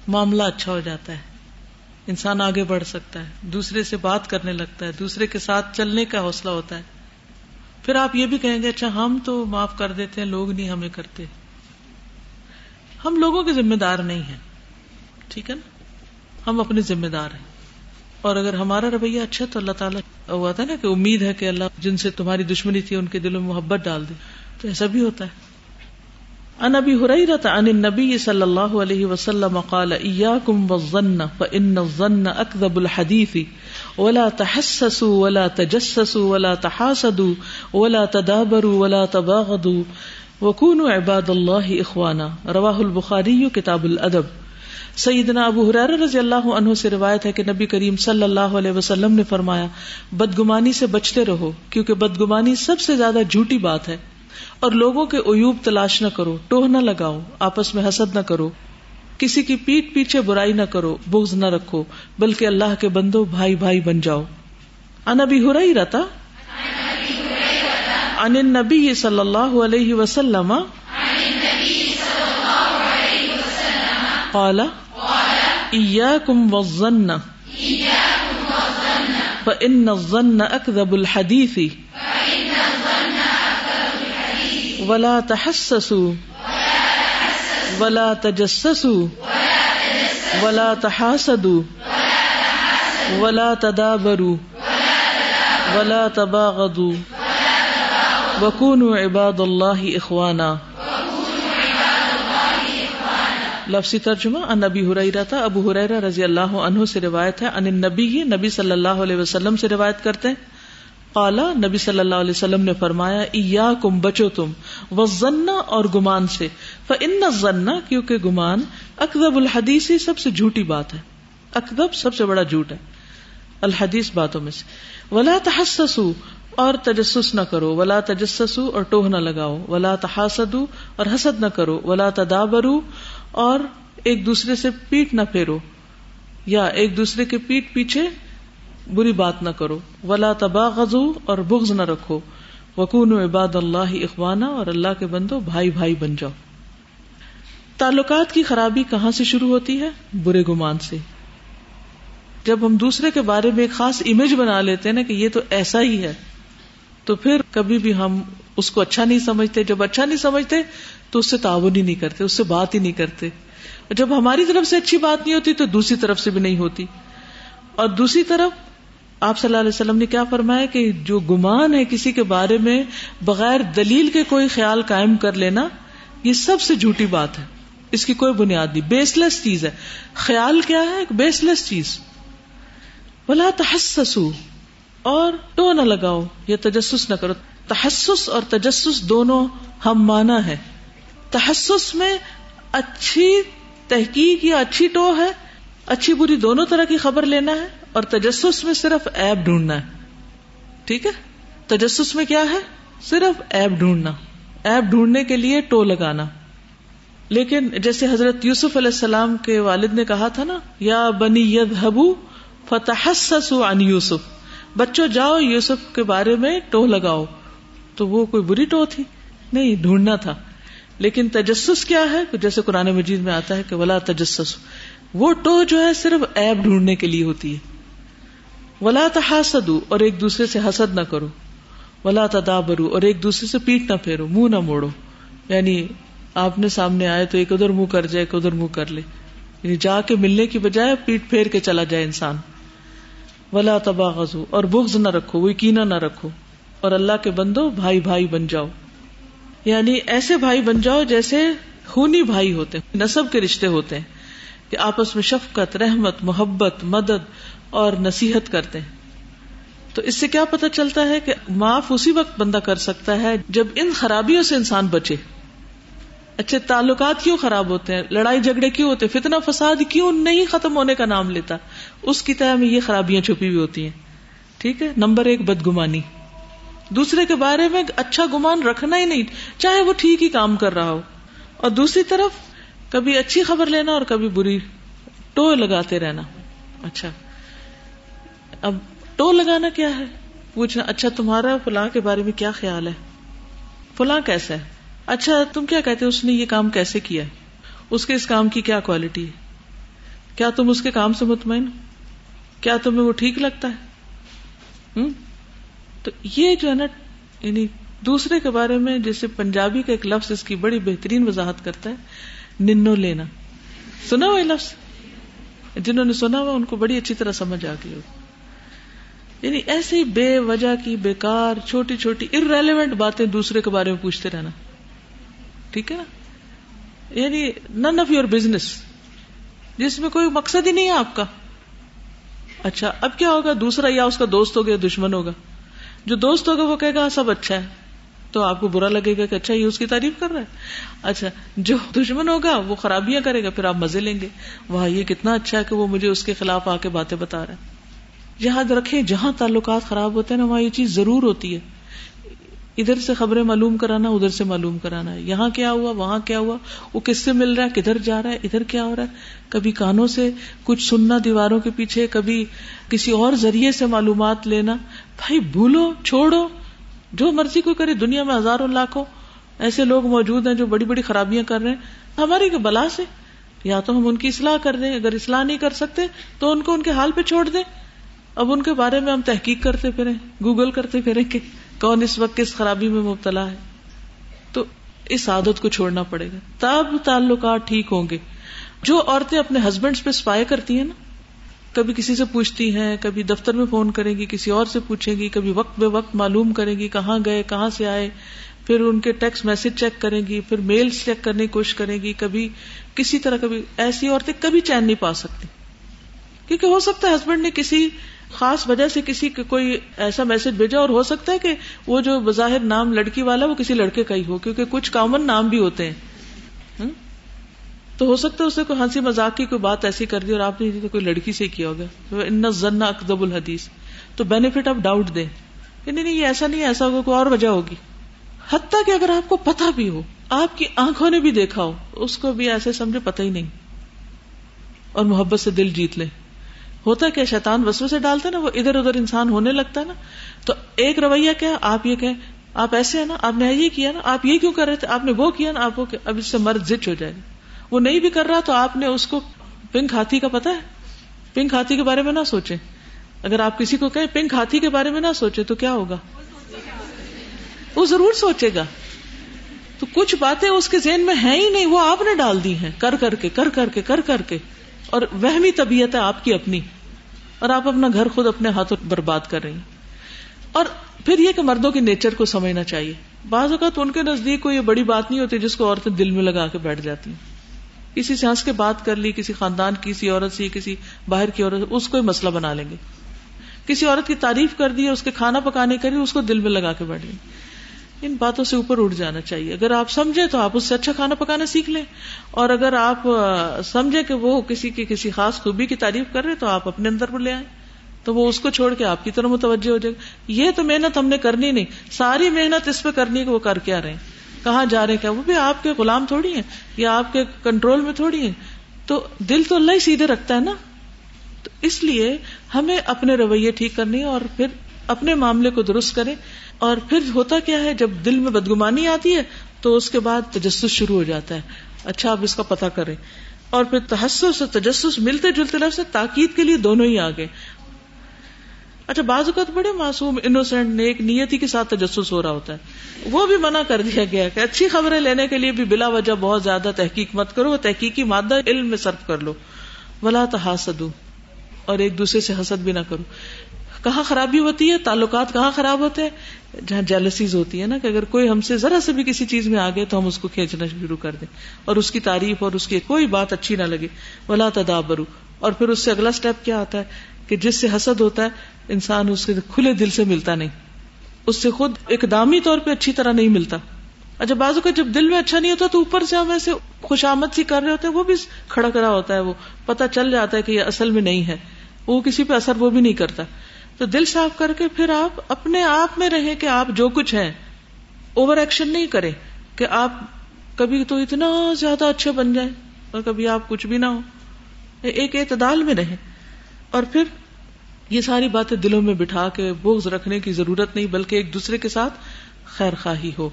معاملہ اچھا ہو جاتا ہے۔ انسان آگے بڑھ سکتا ہے، دوسرے سے بات کرنے لگتا ہے، دوسرے کے ساتھ چلنے کا حوصلہ ہوتا ہے۔ پھر آپ یہ بھی کہیں گے اچھا ہم تو معاف کر دیتے ہیں، لوگ نہیں ہمیں کرتے۔ ہم لوگوں کے ذمہ دار نہیں ہیں، ٹھیک ہے نا؟ ہم اپنے ذمہ دار ہیں۔ اور اگر ہمارا رویہ اچھا تو اللہ تعالیٰ ہوا تھا نا کہ امید ہے کہ اللہ جن سے تمہاری دشمنی تھی ان کے دلوں میں محبت ڈال دے۔ تو ایسا بھی ہوتا ہے۔ ان ابی حریرہ عن النبی صلی اللہ علیہ وسلم قال، ایاکم والظن فان الظن اکذب الحدیث، ولا تحسسوا، ولا تجسسوا، ولا تحاسدوا، ولا تدابروا، ولا تباغضوا وكونوا عباد الله اخوانا۔ رواه البخاری، کتاب الادب۔ سیدنا ابو حرار رضی اللہ عنہ سے روایت ہے کہ نبی کریم صلی اللہ علیہ وسلم نے فرمایا، بدگمانی سے بچتے رہو، کیونکہ بدگمانی سب سے زیادہ جھوٹی بات ہے۔ اور لوگوں کے عیوب تلاش نہ کرو، ٹوہ نہ لگاؤ، آپس میں حسد نہ کرو۔ کسی کی پیٹ پیچھے برائی نہ کرو، بغض نہ رکھو، بلکہ اللہ کے بندو بھائی بھائی بن جاؤ۔ انبی ہو رہی رہتا ان نبی صلی اللہ علیہ وسلم۔ قال إياكم والظن. فإن الظن أكذب الحديث. ولا تحسسوا. ولا تجسسوا. ولا تحاسدوا. ولا تدابروا. ولا تباغضوا. وكونوا عباد الله إخوانا. لفظی ترجمہ ان نبی ہریرا تھا۔ ابو حریرا رضی اللہ عنہ سے روایت ہے۔ ان نبی ہی نبی صلی اللہ علیہ وسلم سے روایت کرتے ہیں۔ قالا نبی صلی اللہ علیہ وسلم نے فرمایا ایا کم بچو تم وہ اور گمان سے۔ فن ضنا کیونکہ گمان اکدب الحدیث ہی سب سے جھوٹی بات ہے۔ اکدب سب سے بڑا جھوٹ ہے۔ الحدیث باتوں میں سے۔ ولا تحسسو اور تجسس نہ کرو۔ ولا تجسسو اور ٹوہ نہ لگاؤ۔ ولا تحاسدو اور حسد نہ کرو۔ ولا تدابرو اور ایک دوسرے سے پیٹ نہ پھیرو یا ایک دوسرے کے پیٹ پیچھے بری بات نہ کرو۔ ولا تبا غزو اور بغض نہ رکھو۔ وکون عباد اللہ اخوانا اور اللہ کے بندو بھائی بھائی بن جاؤ۔ تعلقات کی خرابی کہاں سے شروع ہوتی ہے؟ برے گمان سے۔ جب ہم دوسرے کے بارے میں ایک خاص امیج بنا لیتے ہیں نا کہ یہ تو ایسا ہی ہے، تو پھر کبھی بھی ہم اس کو اچھا نہیں سمجھتے۔ جب اچھا نہیں سمجھتے تو اس سے تعاون ہی نہیں کرتے، اس سے بات ہی نہیں کرتے۔ جب ہماری طرف سے اچھی بات نہیں ہوتی تو دوسری طرف سے بھی نہیں ہوتی۔ اور دوسری طرف آپ صلی اللہ علیہ وسلم نے کیا فرمایا کہ جو گمان ہے کسی کے بارے میں بغیر دلیل کے کوئی خیال قائم کر لینا، یہ سب سے جھوٹی بات ہے۔ اس کی کوئی بنیاد نہیں۔ بیس لیس چیز ہے۔ خیال کیا ہے؟ ایک بیس لیس چیز۔ بلا تحسسو اور ٹو نہ لگاؤ، یا تجسس نہ کرو۔ تحسس اور تجسس دونوں ہم مانا ہے۔ تحسس میں اچھی تحقیق یا اچھی ٹو ہے، اچھی بری دونوں طرح کی خبر لینا ہے، اور تجسس میں صرف ایب ڈھونڈنا ہے۔ ٹھیک ہے؟ تجسس میں کیا ہے؟ صرف ایب ڈھونڈنا۔ ایب ڈھونڈنے کے لیے ٹو لگانا۔ لیکن جیسے حضرت یوسف علیہ السلام کے والد نے کہا تھا نا، یا بنی ید ہبو فتح عن یوسف۔ بچوں، جاؤ یوسف کے بارے میں ٹو لگاؤ۔ تو وہ کوئی بری ٹو تھی۔ نہیں، ڈھونڈنا تھا۔ لیکن تجسس کیا ہے؟ جیسے قرآن مجید میں آتا ہے کہ ولا تجسس. وہ ٹو جو ہے صرف ایب ڈھونڈنے کے لیے ہوتی ہے. ولا تحاسدو اور ایک دوسرے سے حسد نہ کرو. ولا تدابرو اور ایک دوسرے سے پیٹ نہ پھیرو، منہ نہ موڑو. یعنی آپ نے سامنے آئے تو ایک ادھر منہ کر جائے، ایک ادھر منہ کر لے. یعنی جا کے ملنے کی بجائے پیٹ پھیر کے چلا جائے انسان. ولا تباغزو اور بغض نہ رکھو، وہ کینا نہ رکھو. اور اللہ کے بندو، بھائی بھائی بن جاؤ. یعنی ایسے بھائی بن جاؤ جیسے خونی بھائی ہوتے ہیں نصب کے رشتے ہوتے ہیں کہ آپس میں شفقت، رحمت، محبت، مدد اور نصیحت کرتے ہیں۔ تو اس سے کیا پتا چلتا ہے کہ معاف اسی وقت بندہ کر سکتا ہے جب ان خرابیوں سے انسان بچے۔ اچھے تعلقات کیوں خراب ہوتے ہیں؟ لڑائی جھگڑے کیوں ہوتے ہیں؟ فتنا فساد کیوں نہیں ختم ہونے کا نام لیتا؟ اس کی طرح میں یہ خرابیاں چھپی ہوئی ہوتی ہیں۔ ٹھیک ہے؟ نمبر ایک، بدگمانی۔ دوسرے کے بارے میں اچھا گمان رکھنا ہی نہیں، چاہے وہ ٹھیک ہی کام کر رہا ہو۔ اور دوسری طرف، کبھی اچھی خبر لینا اور کبھی بری ٹو لگاتے رہنا۔ اچھا۔ اب ٹو لگانا کیا ہے؟ پوچھنا اچھا تمہارا فلاں کے بارے میں کیا خیال ہے؟ فلاں کیسا ہے؟ اچھا تم کیا کہتے اس نے یہ کام کیسے کیا ہے؟ اس کے اس کام کی کیا کوالٹی ہے؟ کیا تم اس کے کام سے مطمئن کیا تمہیں وہ ٹھیک لگتا ہے؟ تو یہ جو ہے نا یعنی دوسرے کے بارے میں جیسے پنجابی کا ایک لفظ اس کی بڑی بہترین وضاحت کرتا ہے، ننو لینا۔ سنا ہوا لفظ؟ جنہوں نے سنا ہوا ان کو بڑی اچھی طرح سمجھ آ گئی یعنی ایسی بے وجہ کی، بیکار، چھوٹی چھوٹی ارریلیونٹ باتیں دوسرے کے بارے میں پوچھتے رہنا۔ ٹھیک ہے نا؟ یعنی نن آف یور بزنس جس میں کوئی مقصد ہی نہیں ہے آپ کا۔ اچھا اب کیا ہوگا؟ دوسرا یا اس کا دوست ہوگا دشمن ہوگا۔ جو دوست ہوگا وہ کہے گا ہاں، سب اچھا ہے۔ تو آپ کو برا لگے گا کہ اچھا یہ اس کی تعریف کر رہا ہے۔ اچھا جو دشمن ہوگا وہ خرابیاں کرے گا، پھر آپ مزے لیں گے۔ وہاں یہ کتنا اچھا ہے کہ وہ مجھے اس کے خلاف آ کے باتیں بتا رہا ہے۔ یاد رکھے جہاں تعلقات خراب ہوتے ہیں نا، وہاں یہ چیز ضرور ہوتی ہے۔ ادھر سے خبریں معلوم کرانا، ادھر سے معلوم کرانا ہے۔ یہاں کیا ہوا، وہاں کیا ہوا، وہ کس سے مل رہا ہے، کدھر جا رہا ہے، ادھر کیا ہو رہا ہے۔ کبھی کانوں سے کچھ سننا، دیواروں کے پیچھے، کبھی کسی اور ذریعے سے معلومات لینا۔ بھائی بھولو، چھوڑو۔ جو مرضی کو کرے، دنیا میں ہزاروں لاکھوں ایسے لوگ موجود ہیں جو بڑی بڑی خرابیاں کر رہے ہیں۔ ہماری بلا سے؟ یا تو ہم ان کی اصلاح کر دیں۔ اگر اصلاح نہیں کر سکتے، تو ان کو ان کے حال پہ چھوڑ دیں۔ اب ان کے بارے میں ہم تحقیق کرتے پھریں، گوگل کرتے پھریں کہ کون اس وقت کس خرابی میں مبتلا ہے۔ تو اس عادت کو چھوڑنا پڑے گا۔ تب تعلقات ٹھیک ہوں گے۔ جو عورتیں اپنے ہسبینڈ پہ سپائے کرتی ہیں نا کبھی کسی سے پوچھتی ہیں، کبھی دفتر میں فون کریں گی، کسی اور سے پوچھیں گی، کبھی وقت بے وقت معلوم کریں گی کہاں گئے، کہاں سے آئے، پھر ان کے ٹیکسٹ میسج چیک کریں گی، پھر میل چیک کرنے کی کوشش کریں گی، کبھی کسی طرح کبھی ایسی عورتیں کبھی چین نہیں پا سکتی۔ کیونکہ ہو سکتا ہے ہسبینڈ نے کسی خاص وجہ سے کسی کوئی ایسا میسج بھیجا اور ہو سکتا ہے کہ وہ جو بظاہر نام لڑکی والا وہ کسی لڑکے کا ہی ہو، کیونکہ کچھ کامن نام بھی ہوتے ہیں۔ تو ہو سکتا ہے اسے کوئی ہنسی مزاق کی کوئی بات ایسی کر دی اور آپ نے کوئی لڑکی سے کیا ہوگا؟ ان ضن اکدب الحدیث۔ تو بینیفٹ آف ڈاؤٹ دیں۔ کہ نہیں نہیں، یہ ایسا نہیں ایسا ہوگا، کوئی اور وجہ ہوگی۔ حتیٰ کہ اگر آپ کو پتا بھی ہو، آپ کی آنکھوں نے بھی دیکھا ہو، اس کو بھی ایسے سمجھے پتہ ہی نہیں۔ اور محبت سے دل جیت لیں۔ ہوتا ہے کہ شیطان وسو سے ڈالتے نا، وہ ادھر ادھر انسان ہونے لگتا ہے نا۔ تو ایک رویہ کیا، آپ یہ کہ آپ ایسے ہیں نا، آپ نے یہ کیا نا، آپ یہ کیوں کر رہے تھے، آپ نے وہ کیا نا، آپ اب اس سے مرد زچ ہو جائے گا۔ وہ نہیں بھی کر رہا تو آپ نے اس کو پنک ہاتھی کا پتا ہے؟ پنک ہاتھی کے بارے میں نہ سوچے۔ اگر آپ کسی کو کہیں پنک ہاتھی کے بارے میں نہ سوچے تو کیا ہوگا؟ وہ ضرور سوچے گا۔ تو کچھ باتیں اس کے ذہن میں ہیں ہی نہیں، وہ آپ نے ڈال دی ہیں۔ کر کر کے، کر کر کے، کر کر کے۔ اور وہمی طبیعت ہے آپ کی اپنی۔ اور آپ اپنا گھر خود اپنے ہاتھوں برباد کر رہی ہیں۔ اور پھر یہ کہ مردوں کے نیچر کو سمجھنا چاہیے۔ بعض اوقات ان کے نزدیک کوئی بڑی بات نہیں ہوتی جس کو عورتیں دل میں لگا کے بیٹھ جاتی ہیں۔ کسی سے ہنس کے بات کر لی، کسی خاندان کی، کسی عورت سے، کسی باہر کی عورت اس کو ہی مسئلہ بنا لیں گے۔ کسی عورت کی تعریف کر دی اس کے کھانا پکانے کری اس کو دل میں لگا کے بیٹھ گئی۔ ان باتوں سے اوپر اٹھ جانا چاہیے۔ اگر آپ سمجھے تو آپ اس سے اچھا کھانا پکانا سیکھ لیں۔ اور اگر آپ سمجھے کہ وہ کسی کی کسی خاص خوبی کی تعریف کر رہے تو آپ اپنے اندر لے آئیں۔ تو وہ اس کو چھوڑ کے آپ کی طرف متوجہ ہو جائے۔ گا یہ تو محنت ہم نے کرنی نہیں۔ ساری محنت اس پہ کرنی کہ وہ کر کے آ رہے ہیں۔ کہاں جا رہے کیا وہ بھی آپ کے غلام تھوڑی ہیں یا آپ کے کنٹرول میں تھوڑی ہیں؟ تو دل تو اللہ ہی سیدھے رکھتا ہے نا؟ تو اس لیے ہمیں اپنے رویے ٹھیک کرنے اور پھر اپنے معاملے کو درست کریں۔ اور پھر ہوتا کیا ہے؟ جب دل میں بدگمانی آتی ہے تو اس کے بعد تجسس شروع ہو جاتا ہے۔ اچھا آپ اس کا پتہ کریں۔ اور پھر تحسس اور تجسس ملتے جلتے لفظ تاکید کے لیے دونوں ہی آگے۔ اچھا بعض اوقات بڑے معصوم انوسینٹ نیک نیتی کے ساتھ تجسس ہو رہا ہوتا ہے۔ وہ بھی منع کر دیا گیا کہ اچھی خبریں لینے کے لیے بھی بلا وجہ بہت زیادہ تحقیق مت کرو تحقیقی مادہ علم میں صرف کر لو۔ بلا تحاسدو، اور ایک دوسرے سے حسد بھی نہ کرو۔ کہاں خرابی ہوتی ہے؟ تعلقات کہاں خراب ہوتے ہیں؟ جہاں جیلسیز ہوتی ہے نا، کہ اگر کوئی ہم سے ذرا سے بھی کسی چیز میں آگے تو ہم اس کو کھینچنا شروع کر دیں۔ اور اس کی تعریف اور اس کی کوئی بات اچھی نہ لگے۔ ولا تدابرو، اور پھر اس سے اگلا اسٹیپ کیا آتا ہے؟ کہ جس سے حسد ہوتا ہے، انسان اس کے کھلے دل سے ملتا نہیں۔ اس سے خود اقدامی طور پہ اچھی طرح نہیں ملتا۔ اچھا بازو کا جب دل میں اچھا نہیں ہوتا تو اوپر سے ہم ایسے خوش آمد سی کر رہے ہوتے ہیں، وہ بھی کھڑا کرا ہوتا ہے، وہ پتا چل جاتا ہے کہ یہ اصل میں نہیں ہے۔ وہ کسی پہ اثر وہ بھی نہیں کرتا۔ تو دل صاف کر کے پھر آپ اپنے آپ میں رہیں کہ آپ جو کچھ ہیں اوور ایکشن نہیں کریں کہ آپ کبھی تو اتنا زیادہ اچھے بن جائیں اور کبھی آپ کچھ بھی نہ ہو ایک اعتدال میں رہیں۔ اور پھر یہ ساری باتیں دلوں میں بٹھا کے بغض رکھنے کی ضرورت نہیں، بلکہ ایک دوسرے کے ساتھ خیر خواہی ہو۔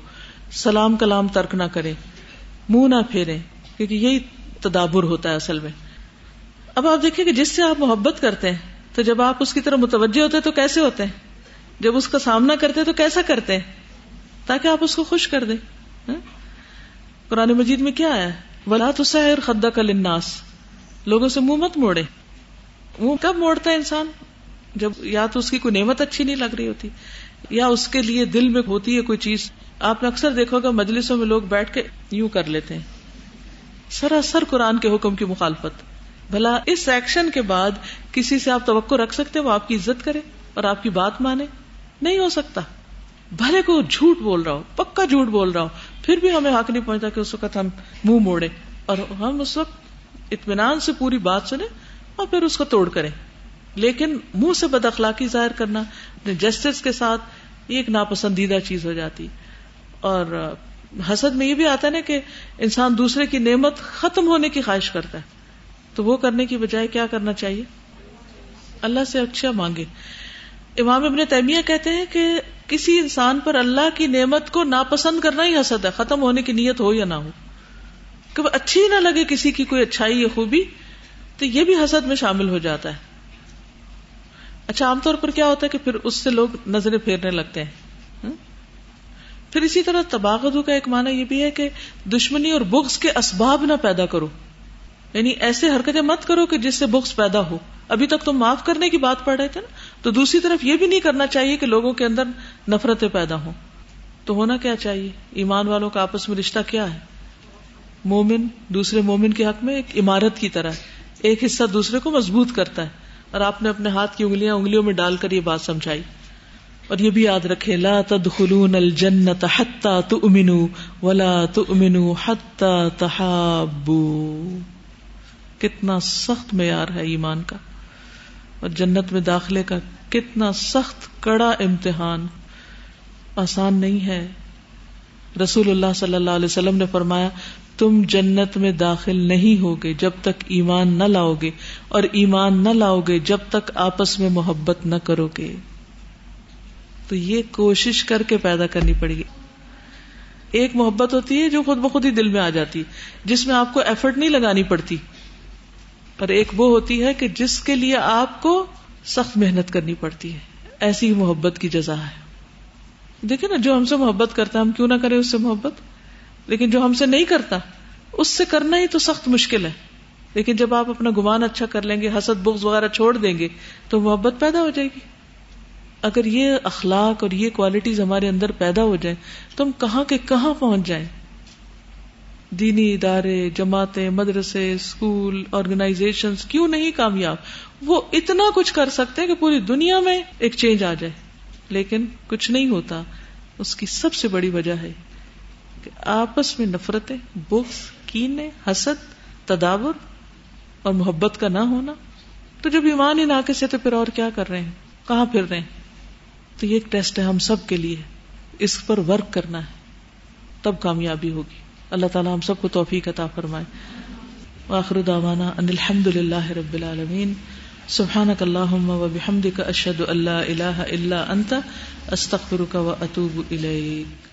سلام کلام ترک نہ کرے منہ نہ پھیرے کیونکہ یہی تدابر ہوتا ہے اصل میں۔ اب آپ دیکھیں کہ جس سے آپ محبت کرتے ہیں، تو جب آپ اس کی طرف متوجہ ہوتے تو کیسے ہوتے ہیں؟ جب اس کا سامنا کرتے تو کیسا کرتے ہیں؟ تاکہ آپ اس کو خوش کر دیں۔ ہاں؟ قرآن مجید میں کیا آیا؟ ولا تو سیر خدا کا لناس لوگوں سے منہ مت موڑے وہ کب موڑتا ہے انسان؟ جب یا تو اس کی کوئی نعمت اچھی نہیں لگ رہی ہوتی، یا اس کے لیے دل میں ہوتی ہے کوئی چیز۔ آپ نے اکثر دیکھو گا مجلسوں میں لوگ بیٹھ کے یوں کر لیتے ہیں۔ سراسر قرآن کے حکم کی مخالفت۔ بھلا اس ایکشن کے بعد کسی سے آپ توقع رکھ سکتے وہ آپ کی عزت کرے اور آپ کی بات مانے۔ نہیں ہو سکتا۔ بھلے کو جھوٹ بول رہا ہو، پکا جھوٹ بول رہا ہو، پھر بھی ہمیں حق نہیں پہنچتا کہ اس وقت ہم منہ موڑے اور ہم اس وقت اطمینان سے پوری بات سنیں اور پھر اس کو توڑ کریں۔ لیکن منہ سے بد اخلاقی ظاہر کرنا جسٹس کے ساتھ ایک ناپسندیدہ چیز ہو جاتی۔ اور حسد میں یہ بھی آتا ہے نا کہ انسان دوسرے کی نعمت ختم ہونے کی خواہش کرتا ہے۔ تو وہ کرنے کی بجائے کیا کرنا چاہیے؟ اللہ سے اچھا مانگے۔ امام ابن تیمیہ کہتے ہیں کہ کسی انسان پر اللہ کی نعمت کو ناپسند کرنا ہی حسد ہے، ختم ہونے کی نیت ہو یا نہ ہو۔ کہ اچھی نہ لگے کسی کی کوئی اچھائی یا خوبی، تو یہ بھی حسد میں شامل ہو جاتا ہے۔ اچھا عام طور پر کیا ہوتا ہے کہ پھر اس سے لوگ نظریں پھیرنے لگتے ہیں پھر اسی طرح تباغدو کا ایک معنی یہ بھی ہے کہ دشمنی اور بغض کے اسباب نہ پیدا کرو۔ یعنی ایسے حرکتیں مت کرو کہ جس سے بغض پیدا ہو۔ ابھی تک تو معاف کرنے کی بات پڑھ رہے تھے نا؟ تو دوسری طرف یہ بھی نہیں کرنا چاہیے کہ لوگوں کے اندر نفرتیں پیدا ہوں۔ تو ہونا کیا چاہیے؟ ایمان والوں کا آپس میں رشتہ کیا ہے؟ مومن، دوسرے مومن کے حق میں ایک عمارت کی طرح، ایک حصہ دوسرے کو مضبوط کرتا ہے۔ اور آپ نے اپنے ہاتھ کی انگلیاں انگلیوں میں ڈال کر یہ بات سمجھائی۔ اور یہ بھی یاد رکھے لا تدخلون الجنت حتى تؤمنوا ولا تؤمنوا حتى تحابوا۔ کتنا سخت معیار ہے ایمان کا۔ اور جنت میں داخلے کا کتنا سخت کڑا امتحان۔ آسان نہیں ہے۔ رسول اللہ صلی اللہ علیہ وسلم نے فرمایا تم جنت میں داخل نہیں ہوگے جب تک ایمان نہ لاؤ گے اور ایمان نہ لاؤ گے جب تک آپس میں محبت نہ کرو گے تو یہ کوشش کر کے پیدا کرنی پڑے گی ایک محبت ہوتی ہے جو خود بخود ہی دل میں آ جاتی، جس میں آپ کو ایفرٹ نہیں لگانی پڑتی۔ پر ایک وہ ہوتی ہے کہ جس کے لیے آپ کو سخت محنت کرنی پڑتی ہے۔ ایسی محبت کی جزا ہے۔ دیکھیں نا، جو ہم سے محبت کرتا ہے، ہم کیوں نہ کریں اس سے محبت؟ لیکن جو ہم سے نہیں کرتا، اس سے کرنا ہی تو سخت مشکل ہے۔ لیکن جب آپ اپنا گمان اچھا کر لیں گے، حسد، بغض وغیرہ چھوڑ دیں گے، تو محبت پیدا ہو جائے گی۔ اگر یہ اخلاق اور یہ کوالٹیز ہمارے اندر پیدا ہو جائیں، تو ہم کہاں کے کہاں پہنچ جائیں؟ دینی ادارے، جماعتیں، مدرسے، اسکول آرگنائزیشن کیوں نہیں کامیاب؟ وہ اتنا کچھ کر سکتے ہیں کہ پوری دنیا میں ایک چینج آ جائے۔ لیکن کچھ نہیں ہوتا، اس کی سب سے بڑی وجہ ہے۔ کہ آپس میں نفرتیں، بغض، کینے، حسد، تدابر اور محبت کا نہ ہونا۔ تو جب ایمان ہی نہ سے تو پھر اور کیا کر رہے ہیں؟ کہاں پھر رہے ہیں؟ تو یہ ایک ٹیسٹ ہے ہم سب کے لیے۔ اس پر ورک کرنا ہے۔ تب کامیابی ہوگی۔ اللہ تعالیٰ ہم سب کو توفیق عطا فرمائے۔ آخر دعوانا ان الحمد للہ رب العالمین۔ سبحانک اللہم و بحمدک، اشہد اللہ الا انت، استغفرک و اتوب الیک۔